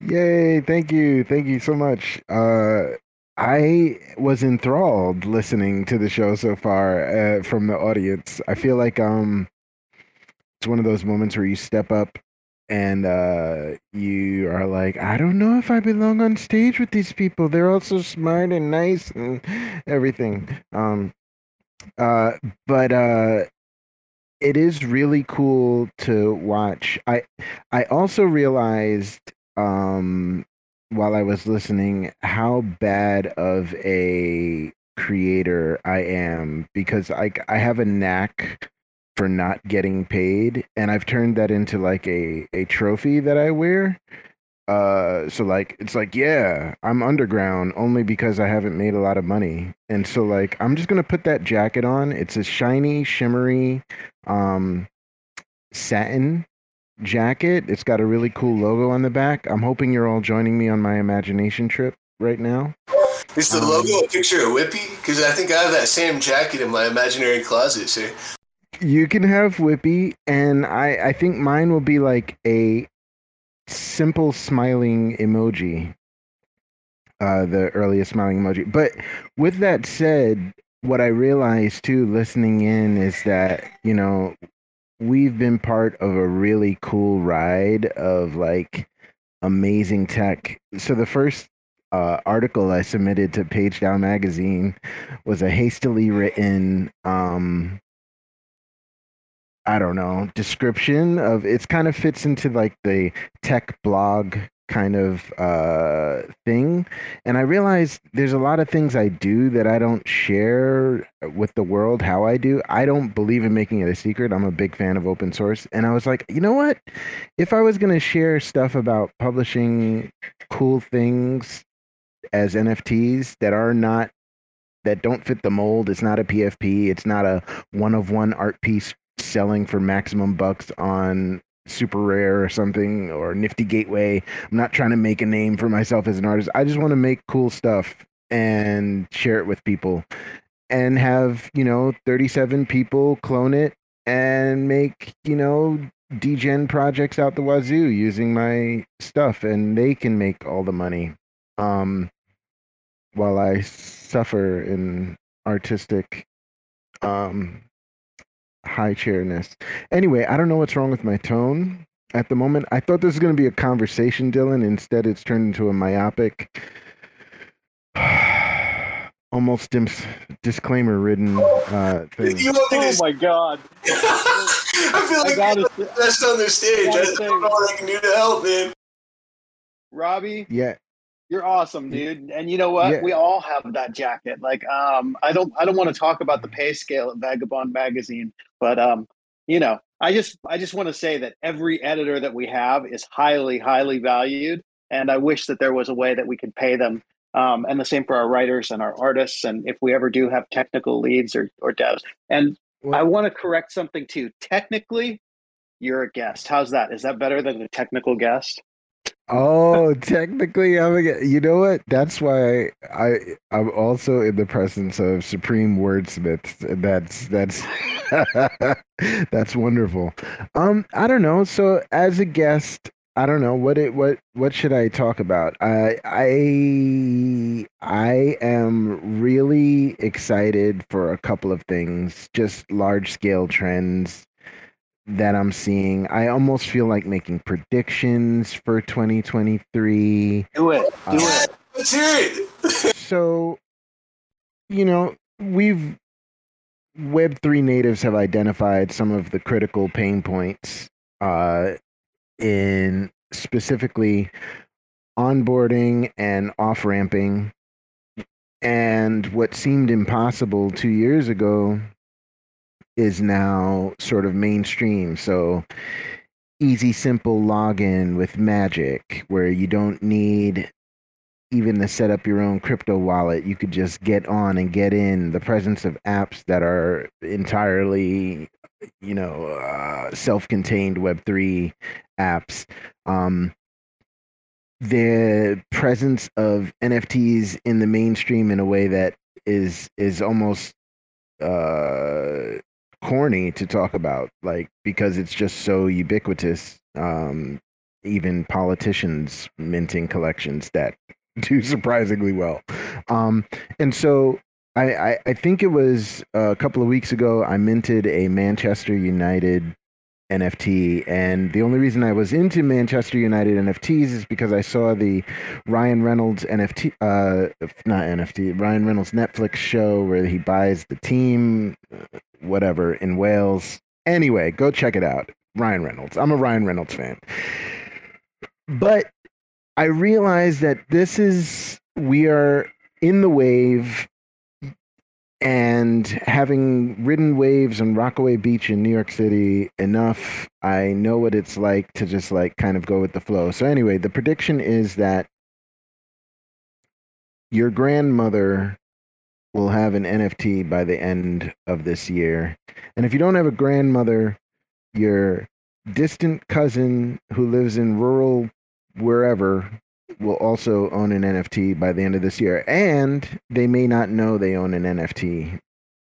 Yay! Thank you, thank you so much. Uh, I was enthralled listening to the show so far uh, from the audience. I feel like um, it's one of those moments where you step up and uh, you are like, I don't know if I belong on stage with these people. They're all so smart and nice and everything. Um, uh, but uh, it is really cool to watch. I I also realized um, while I was listening how bad of a creator I am because I I have a knack for not getting paid and I've turned that into like a a trophy that I wear. Uh so like it's like yeah, I'm underground only because I haven't made a lot of money. And so like I'm just going to put that jacket on. It's a shiny, shimmery um satin jacket. It's got a really cool logo on the back. I'm hoping you're all joining me on my imagination trip right now. Is the um, logo a picture of Whippy? Because I think I have that same jacket in my imaginary closet, sir. You can have Whippy, and I, I think mine will be like a simple smiling emoji. Uh, the earliest smiling emoji. But with that said, what I realized too, listening in, is that, you know, we've been part of a really cool ride of like amazing tech. So the first uh, article I submitted to PageDAO magazine was a hastily written um, I don't know, description of it's kind of fits into like the tech blog kind of uh, thing. And I realized there's a lot of things I do that I don't share with the world how I do. I don't believe in making it a secret. I'm a big fan of open source. And I was like, you know what? If I was going to share stuff about publishing cool things as NFTs that are not that don't fit the mold. It's not a PFP. It's not a one of one art piece selling for maximum bucks on SuperRare or something or nifty gateway. I'm not trying to make a name for myself as an artist. I just want to make cool stuff and share it with people and have you know 37 people clone it and make you know degen projects out the wazoo using my stuff and they can make all the money um while i suffer in artistic um high chairness. Anyway, I don't know what's wrong with my tone at the moment. I thought this was going to be a conversation, Dylan. Instead, it's turned into a myopic, almost dis- disclaimer ridden uh, thing. oh my god! I feel like I am the best on the stage. I, I don't know what I can do to help, man. Robbie. Yeah. You're awesome, dude. And you know what? Yeah. We all have that jacket. Like, um, I don't, I don't want to talk about the pay scale at Vagabond Magazine, but um, you know, I just, I just want to say that every editor that we have is highly, highly valued, and I wish that there was a way that we could pay them. Um, and the same for our writers and our artists, and if we ever do have technical leads or or devs. And I want to correct something too. Technically, you're a guest. How's that? Is that better than a technical guest? Oh, technically, I'm a, you know what? That's why I I'm also in the presence of supreme wordsmiths. That's that's that's wonderful. Um, I don't know. So as a guest, I don't know what it what what should I talk about? I I I am really excited for a couple of things, just large scale trends that I'm seeing. I almost feel like making predictions for 2023. Do it. Do it. Let's hear it. so, you know, we've Web3 natives have identified some of the critical pain points uh, in specifically onboarding and off ramping. And what seemed impossible two years ago is now sort of mainstream. So easy, simple login with Magic, where you don't need even to set up your own crypto wallet. You could just get on and get in. The presence of apps that are entirely, you know, uh, self-contained Web3 apps. Um, the presence of NFTs in the mainstream in a way that is is almost uh corny to talk about, like because it's just so ubiquitous. Um, even politicians minting collections that do surprisingly well. Um, and so I, I, I think it was a couple of weeks ago I minted a Manchester United NFT. And the only reason I was into Manchester United NFTs is because I saw the Ryan Reynolds NFT, uh, not NFT, Ryan Reynolds Netflix show where he buys the team, whatever, in Wales. Anyway, go check it out. Ryan Reynolds. I'm a Ryan Reynolds fan. But I realized that this is, we are in the wave and having ridden waves on Rockaway Beach in New York City enough, I know what it's like to just like kind of go with the flow. So anyway, the prediction is that your grandmother will have an NFT by the end of this year. And if you don't have a grandmother, your distant cousin who lives in rural wherever will also own an NFT by the end of this year, and they may not know they own an NFT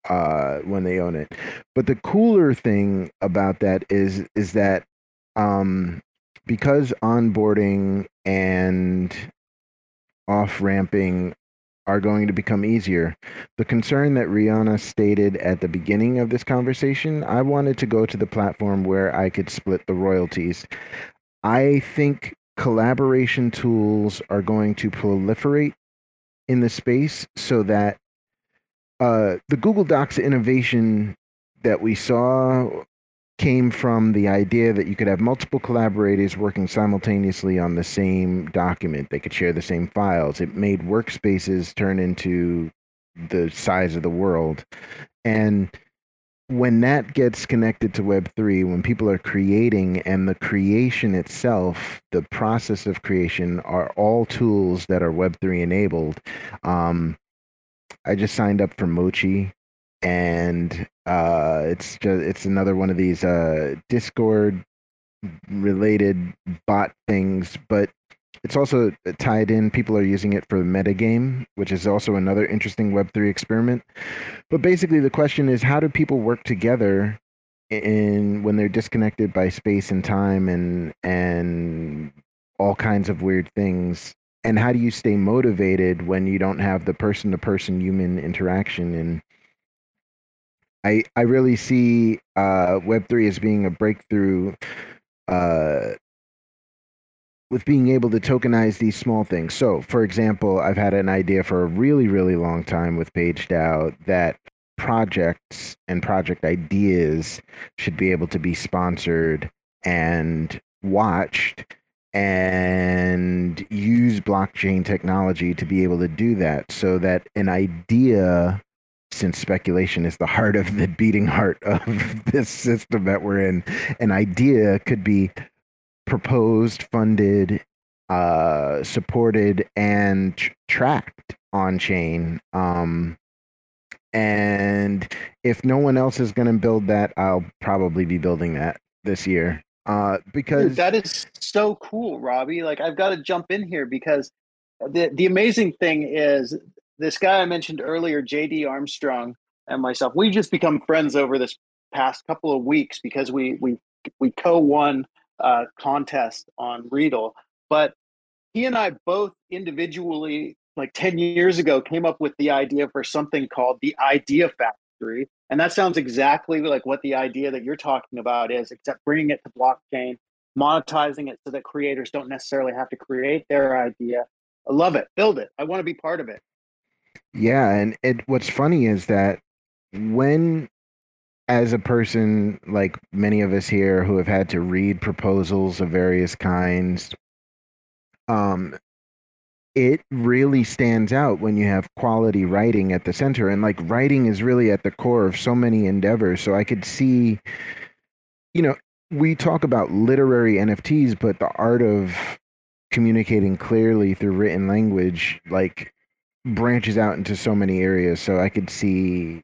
uh, when they own it. But the cooler thing about that is is that um, because onboarding and off ramping are going to become easier. The concern that Rionna stated at the beginning of this conversation, I wanted to go to the platform where I could split the royalties. I think collaboration tools are going to proliferate in the space so that uh, the Google Docs innovation that we saw came from the idea that you could have multiple collaborators working simultaneously on the same document. They could share the same files. It made workspaces turn into the size of the world. And when that gets connected to web3 when people are creating and the creation itself the process of creation are all tools that are web3 enabled. Um, i just signed up for mochi and uh, it's just it's another one of these uh, discord related bot things but it's also tied in. People are using it for the metagame, which is also another interesting Web3 experiment. But basically, the question is how do people work together in when they're disconnected by space and time and and all kinds of weird things and how do you stay motivated when you don't have the person to person human interaction and i i really see uh web3 as being a breakthrough uh with being able to tokenize these small things. So, for example, I've had an idea for a really, really long time with PageDAO that projects and project ideas should be able to be sponsored and watched and use blockchain technology to be able to do that so that an idea since speculation is the heart of the beating heart of this system that we're in an idea could be proposed, funded, uh, supported, and tr- tracked on chain um, and if no one else is going to build that, I'll probably be building that this year. Uh, because Dude, that is so cool, Robbie. Like I've got to jump in here because the the amazing thing is this guy I mentioned earlier, JD Armstrong, and myself. We just become friends over this past couple of weeks because we we we co a contest on Readl, but he and I both individually, like ten years ago, came up with the idea for something called the Idea Factory, and that sounds exactly like what the idea that you're talking about is, except bringing it to blockchain, monetizing it so that creators don't necessarily have to create their idea. I love it. Build it. I want to be part of it. Yeah, and it what's funny is that when as a person like many of us here who have had to read proposals of various kinds um it really stands out when you have quality writing at the center. And like writing is really at the core of so many endeavors. So i could see you know we talk about literary nfts but the art of communicating clearly through written language like branches out into so many areas. So i could see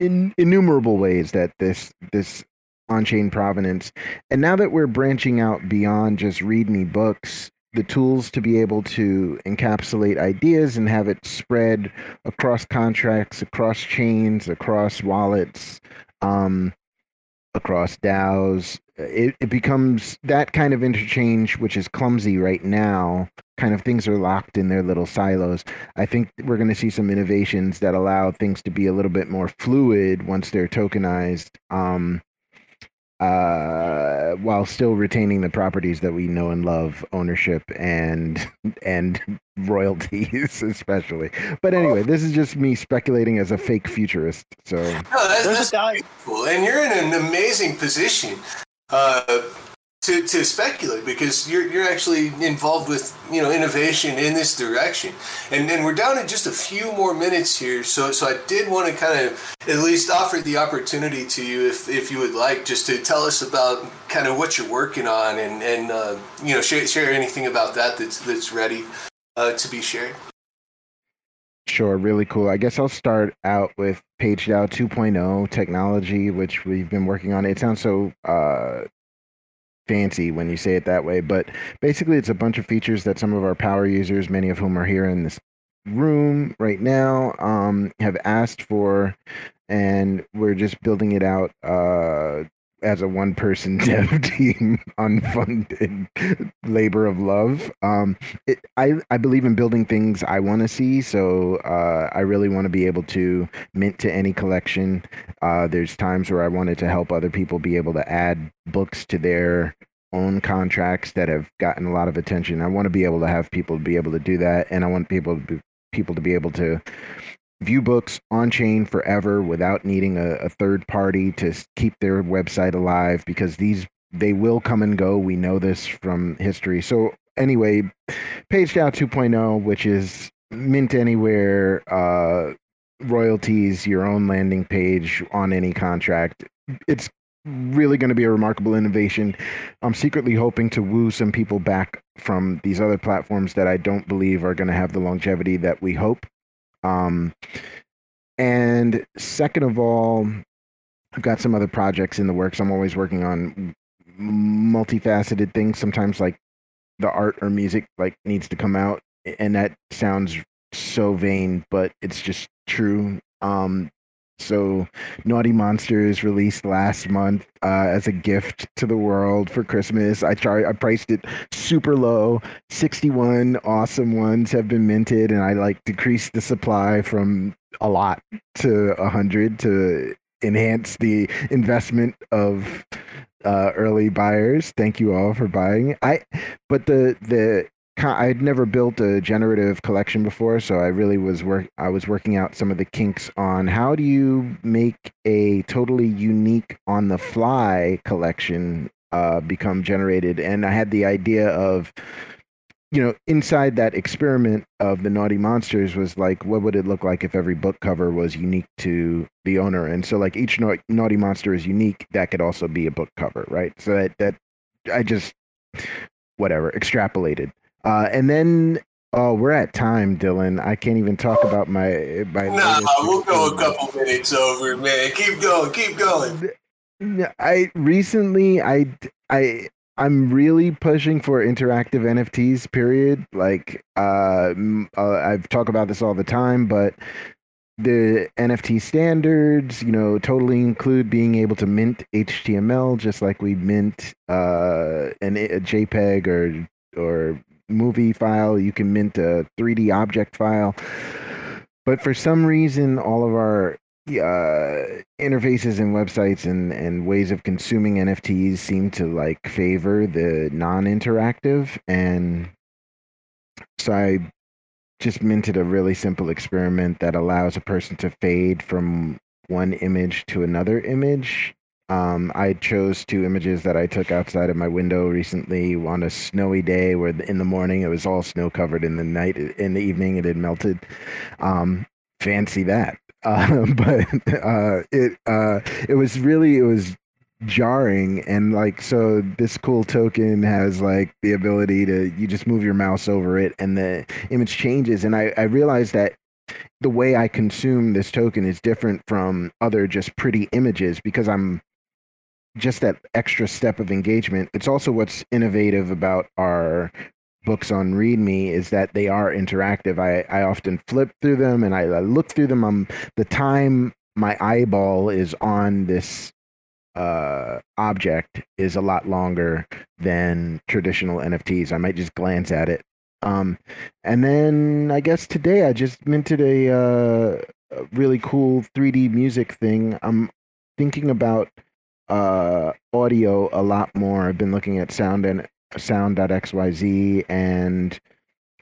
in innumerable ways that this this on-chain provenance and now that we're branching out beyond just README books the tools to be able to encapsulate ideas and have it spread across contracts across chains across wallets um, across DAOs. It, it becomes that kind of interchange, which is clumsy right now. Kind of things are locked in their little silos. I think we're going to see some innovations that allow things to be a little bit more fluid once they're tokenized. Um, uh, while still retaining the properties that we know and love, ownership and and royalties, especially. But anyway, this is just me speculating as a fake futurist. So no, that's, that's cool, and you're in an amazing position. Uh, to, to speculate because you're you're actually involved with you know innovation in this direction and and we're down to just a few more minutes here so so I did want to kind of at least offer the opportunity to you if if you would like just to tell us about kind of what you're working on and and uh, you know share share anything about that that's that's ready uh, to be shared. Sure, really cool. I guess I'll start out with PageDAO 2.0 technology, which we've been working on. It sounds so uh, fancy when you say it that way, but basically it's a bunch of features that some of our power users, many of whom are here in this room right now, um, have asked for, and we're just building it out uh, as a one person dev team, unfunded labor of love. Um, it, I, I believe in building things I want to see. So uh, I really want to be able to mint to any collection. Uh, there's times where I wanted to help other people be able to add books to their own contracts that have gotten a lot of attention. I want to be able to have people be able to do that. And I want people to be, people to be able to view books on chain forever without needing a, a third party to keep their website alive because these they will come and go. We know this from history. So anyway, PageDAO 2.0, which is mint anywhere, uh, royalties, your own landing page on any contract. It's really going to be a remarkable innovation. I'm secretly hoping to woo some people back from these other platforms that I don't believe are going to have the longevity that we hope. Um, and second of all, I've got some other projects in the works. I'm always working on multifaceted things. Sometimes like the art or music like needs to come out, and that sounds so vain, but it's just true. Um, so, Naughty Monsters released last month uh, as a gift to the world for Christmas. I char- I priced it super low. Sixty-one awesome ones have been minted, and I like decreased the supply from a lot to a hundred to enhance the investment of uh, early buyers. Thank you all for buying. I, but the the I'd never built a generative collection before, so I really was work. I was working out some of the kinks on how do you make a totally unique on the fly collection uh, become generated, and I had the idea of, you know, inside that experiment of the Naughty Monsters was like, what would it look like if every book cover was unique to the owner, and so like each na- Naughty Monster is unique. That could also be a book cover, right? So that that I just whatever extrapolated uh, and then Oh, we're at time, Dylan. I can't even talk about my my. Nah, we'll go a couple minutes over, man. Keep going, keep going. I recently I I I'm really pushing for interactive NFTs. Period. Like, uh, uh, I've talked about this all the time, but the NFT standards, you know, totally include being able to mint HTML just like we mint uh, an, a JPEG or or movie file. You can mint a 3D object file. But for some reason, all of our uh, interfaces and websites and, and ways of consuming NFTs seem to like favor the non-interactive, and so I just minted a really simple experiment that allows a person to fade from one image to another image. Um, I chose two images that I took outside of my window recently on a snowy day where in the morning it was all snow covered, in the night, in the evening it had melted. Um, fancy that. Uh, but uh, it uh, it was really it was jarring and like so this cool token has like the ability to you just move your mouse over it and the image changes and I, I realized that the way I consume this token is different from other just pretty images because I'm just that extra step of engagement. It's also what's innovative about our books on README is that they are interactive. I, I often flip through them and I, I look through them. I'm, the time my eyeball is on this uh, object is a lot longer than traditional NFTs. I might just glance at it. Um, and then I guess today I just minted a, uh, a really cool 3D music thing. I'm thinking about uh, audio a lot more. I've been looking at sound and sound.xyz and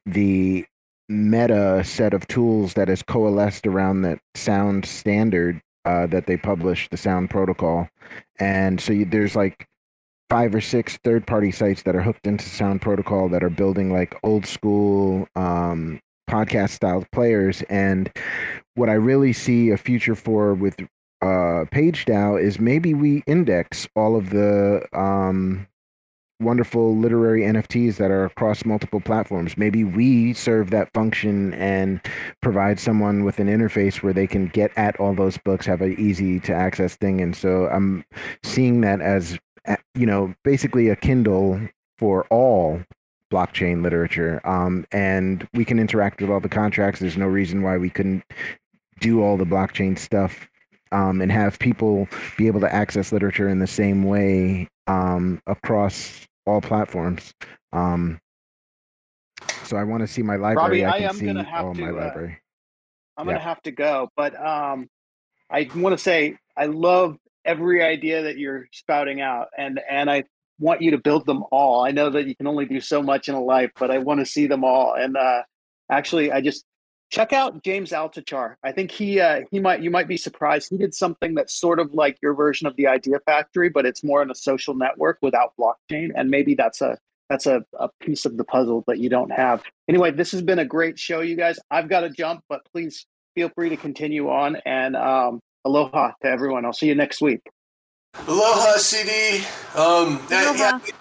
the meta set of tools that has coalesced around that sound standard uh, that they published, the sound protocol. And so you, there's like five or six third party sites that are hooked into sound protocol that are building like old school um, podcast style players. And what I really see a future for with uh, PageDAO is maybe we index all of the um, wonderful literary NFTs that are across multiple platforms. Maybe we serve that function and provide someone with an interface where they can get at all those books, have an easy to access thing. And so I'm seeing that as, you know, basically a Kindle for all blockchain literature. Um, and we can interact with all the contracts. There's no reason why we couldn't do all the blockchain stuff um, and have people be able to access literature in the same way um, across all platforms. Um, so I want to see my library. Robbie, I, I am going to have to. Uh, library. I'm going to have to go, but um, I want to say I love every idea that you're spouting out, and and I want you to build them all. I know that you can only do so much in a life, but I want to see them all. And uh, actually, I just check out James Altucher. I think he uh, he might you might be surprised. He did something that's sort of like your version of the Idea Factory, but it's more in a social network without blockchain. And maybe that's a that's a, a piece of the puzzle that you don't have. Anyway, this has been a great show, you guys. I've got to jump, but please feel free to continue on. And um, aloha to everyone. I'll see you next week. Aloha, CD. Um, aloha. yeah,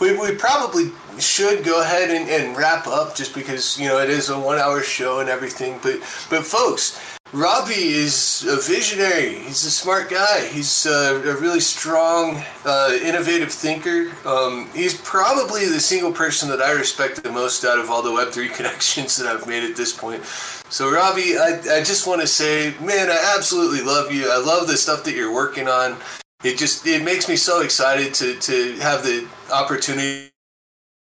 we, we probably should go ahead and, and wrap up just because you know it is a one hour show and everything but but folks robbie is a visionary. He's a smart guy. He's a, a really strong uh, innovative thinker. Um, he's probably the single person that i respect the most out of all the web3 connections that i've made at this point. So robbie i, I just want to say man i absolutely love you. I love the stuff that you're working on it just it makes me so excited to to have the opportunity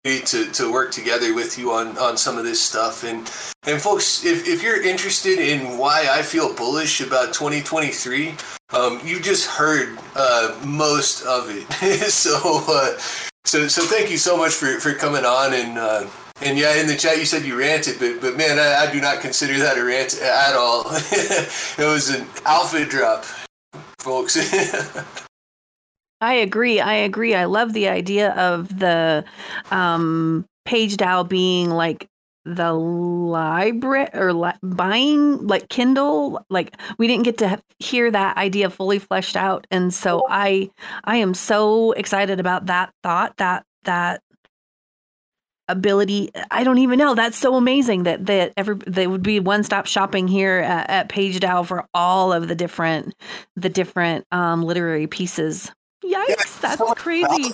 to, to work together with you on, on some of this stuff. And and folks if, if you're interested in why I feel bullish about 2023 um, you just heard uh, most of it. So uh, so so thank you so much for, for coming on. And uh, and yeah in the chat you said you ranted but but man I, I do not consider that a rant at all. It was an alpha drop folks I agree. I agree. I love the idea of the um, PageDAO being like the library or li- buying like Kindle. Like we didn't get to hear that idea fully fleshed out, and so I I am so excited about that thought that that ability. I don't even know. That's so amazing that that every they would be one stop shopping here at, at DAO for all of the different the different um, literary pieces. Yikes! Yeah, that's so crazy.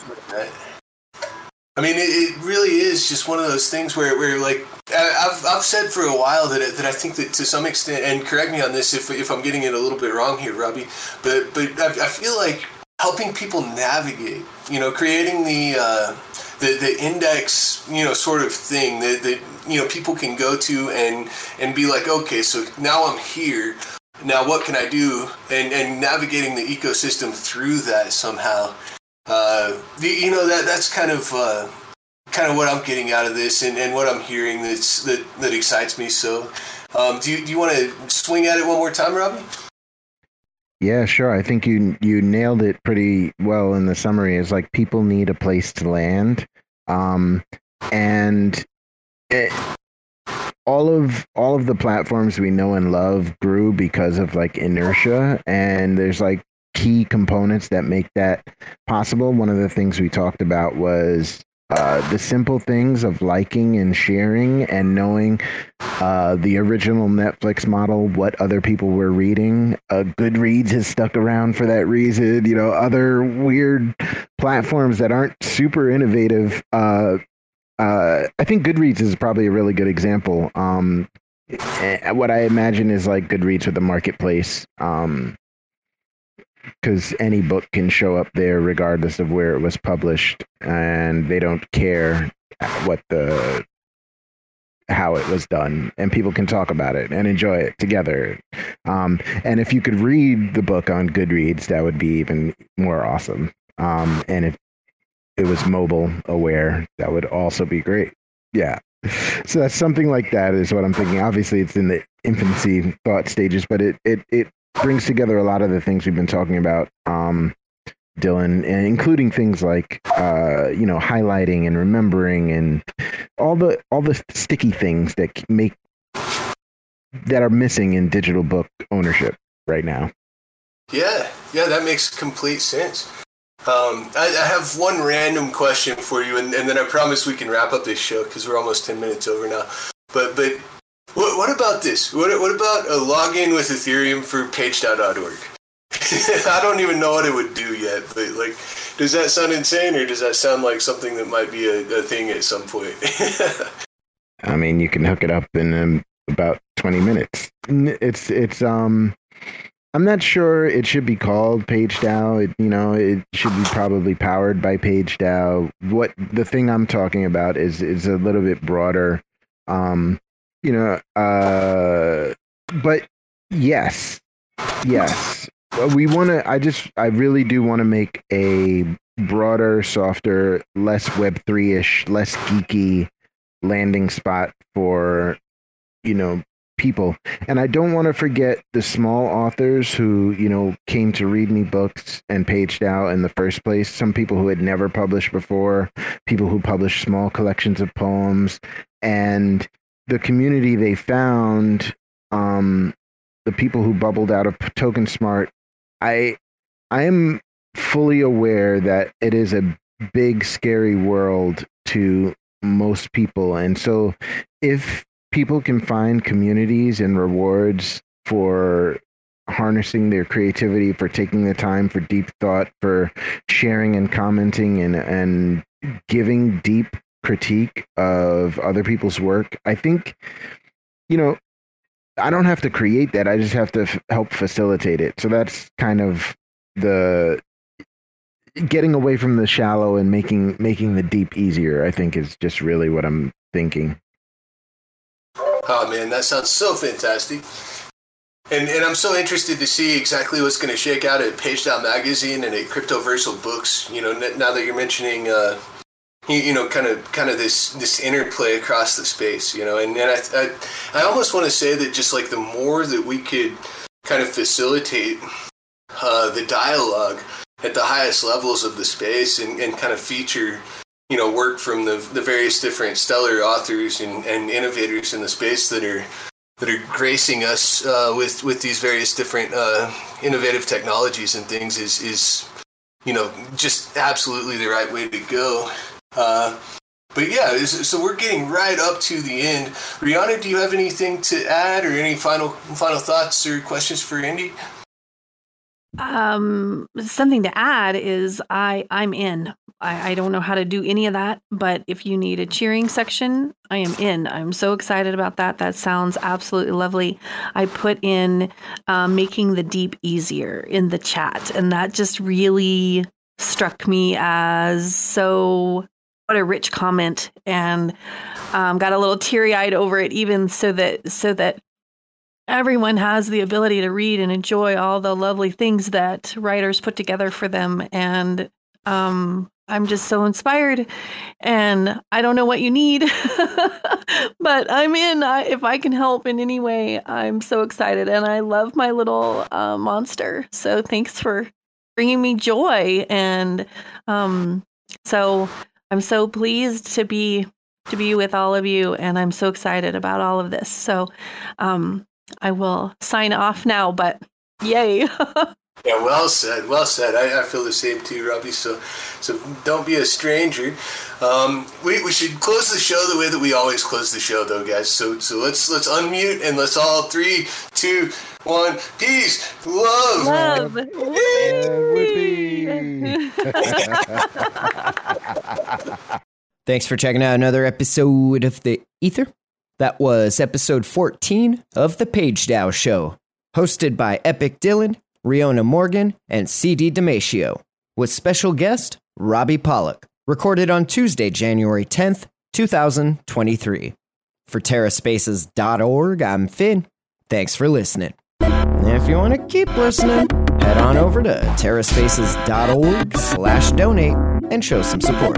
I mean, it, it, really is just one of those things where, where like I've, I've said for a while that it, that I think that to some extent, and correct me on this if, if I'm getting it a little bit wrong here, Robbie, but but I, I feel like helping people navigate, you know, creating the uh, the the index, you know, sort of thing that, that you know people can go to and and be like, okay, so now I'm here. Now what can I do? And and navigating the ecosystem through that somehow uh, you know that that's kind of uh, kind of what I'm getting out of this, and, and what I'm hearing that's that that excites me. So, um, do you do you want to swing at it one more time, Robbie? Yeah, sure. I think you you nailed it pretty well in the summary. Is like people need a place to land, um, and it, all of all of the platforms we know and love grew because of like inertia, and there's like key components that make that possible. One of the things we talked about was uh, the simple things of liking and sharing and knowing uh, the original Netflix model, what other people were reading. Uh, Goodreads has stuck around for that reason. You know, other weird platforms that aren't super innovative. Uh, I think Goodreads is probably a really good example. Um, eh, what I imagine is like Goodreads with a marketplace. Um, because any book can show up there regardless of where it was published and they don't care what the how it was done and people can talk about it and enjoy it together um, and if you could read the book on goodreads that would be even more awesome um, and if it was mobile aware that would also be great yeah so that's something like that is what i'm thinking obviously it's in the infancy thought stages but it it, it brings together a lot of the things we've been talking about, um, Dylan, and including things like uh, you know highlighting and remembering and all the all the sticky things that make that are missing in digital book ownership right now. Yeah, yeah, that makes complete sense. Um, I, I, have one random question for you, and, and, then I promise we can wrap up this show because we're almost ten minutes over now. But but what, what about this? What, what about a login with Ethereum for pagedao.org? I don't even know what it would do yet, but like, does that sound insane, or does that sound like something that might be a, a thing at some point? I mean, you can hook it up in um, about twenty minutes. It's it's um, I'm not sure it should be called PageDAO. It, you know, it should be probably powered by PageDAO. What the thing I'm talking about is is a little bit broader. Um, you know, uh, but yes, yes, we want to. I just, I really do want to make a broader, softer, less Web three ish, less geeky landing spot for you know people. And I don't want to forget the small authors who, you know, came to README books and PageDAO in the first place. Some people who had never published before, people who published small collections of poems. And the community they found, um, the people who bubbled out of Token Smart, I I am fully aware that it is a big scary world to most people and so if people can find communities and rewards for harnessing their creativity for taking the time for deep thought for sharing and commenting and and giving deep critique of other people's work. I think, you know, I don't have to create that. I just have to f- help facilitate it. So that's kind of the getting away from the shallow and making making the deep easier. I think is just really what I'm thinking. Oh man, that sounds so fantastic. And, and I'm so interested to see exactly what's going to shake out at PageDAO Magazine and at Cryptoversal Books. You know, now that you're mentioning uh, you know, kind of, kind of this this interplay across the space, you know, and, and I, I, I almost want to say that just like the more that we could kind of facilitate uh, the dialogue at the highest levels of the space and, and kind of feature, you know, work from the the various different stellar authors and, and innovators in the space that are that are gracing us uh, with with these various different uh, innovative technologies and things is is you know just absolutely the right way to go. Uh, but yeah, so we're getting right up to the end. Rionna, do you have anything to add or any final final thoughts or questions for Andy? Um, something to add is I I'm in. I, I don't know how to do any of that, but if you need a cheering section, I am in. I'm so excited about that. That sounds absolutely lovely. I put in um, making the deep easier in the chat, and that just really struck me as so what a rich comment and um, got a little teary eyed over it even so that so that everyone has the ability to read and enjoy all the lovely things that writers put together for them. And um, i'm just so inspired. And i don't know what you need but i'm in. I, if i can help in any way i'm so excited. And i love my little uh, monster. So thanks for bringing me joy. And um, so i'm so pleased to be to be with all of you. And i'm so excited about all of this. So um, I will sign off now, but yay. yeah, well said. Well said. I, I, feel the same too, Robbie. So, so don't be a stranger. Um, we, we should close the show the way that we always close the show, though, guys. So, so let's let's unmute and let's all three, two, one. Peace, love, love. Thanks for checking out another episode of the Ether. That was episode 14 of The PageDAO Show, hosted by Epic Dylan, Rionna Morgan, and CD Damitio, with special guest Robbie Pollock, recorded on Tuesday, January 10th, 2023. For TerraSpaces.org, I'm Finn. Thanks for listening. And if you want to keep listening, head on over to TerraSpaces.org slash donate and show some support.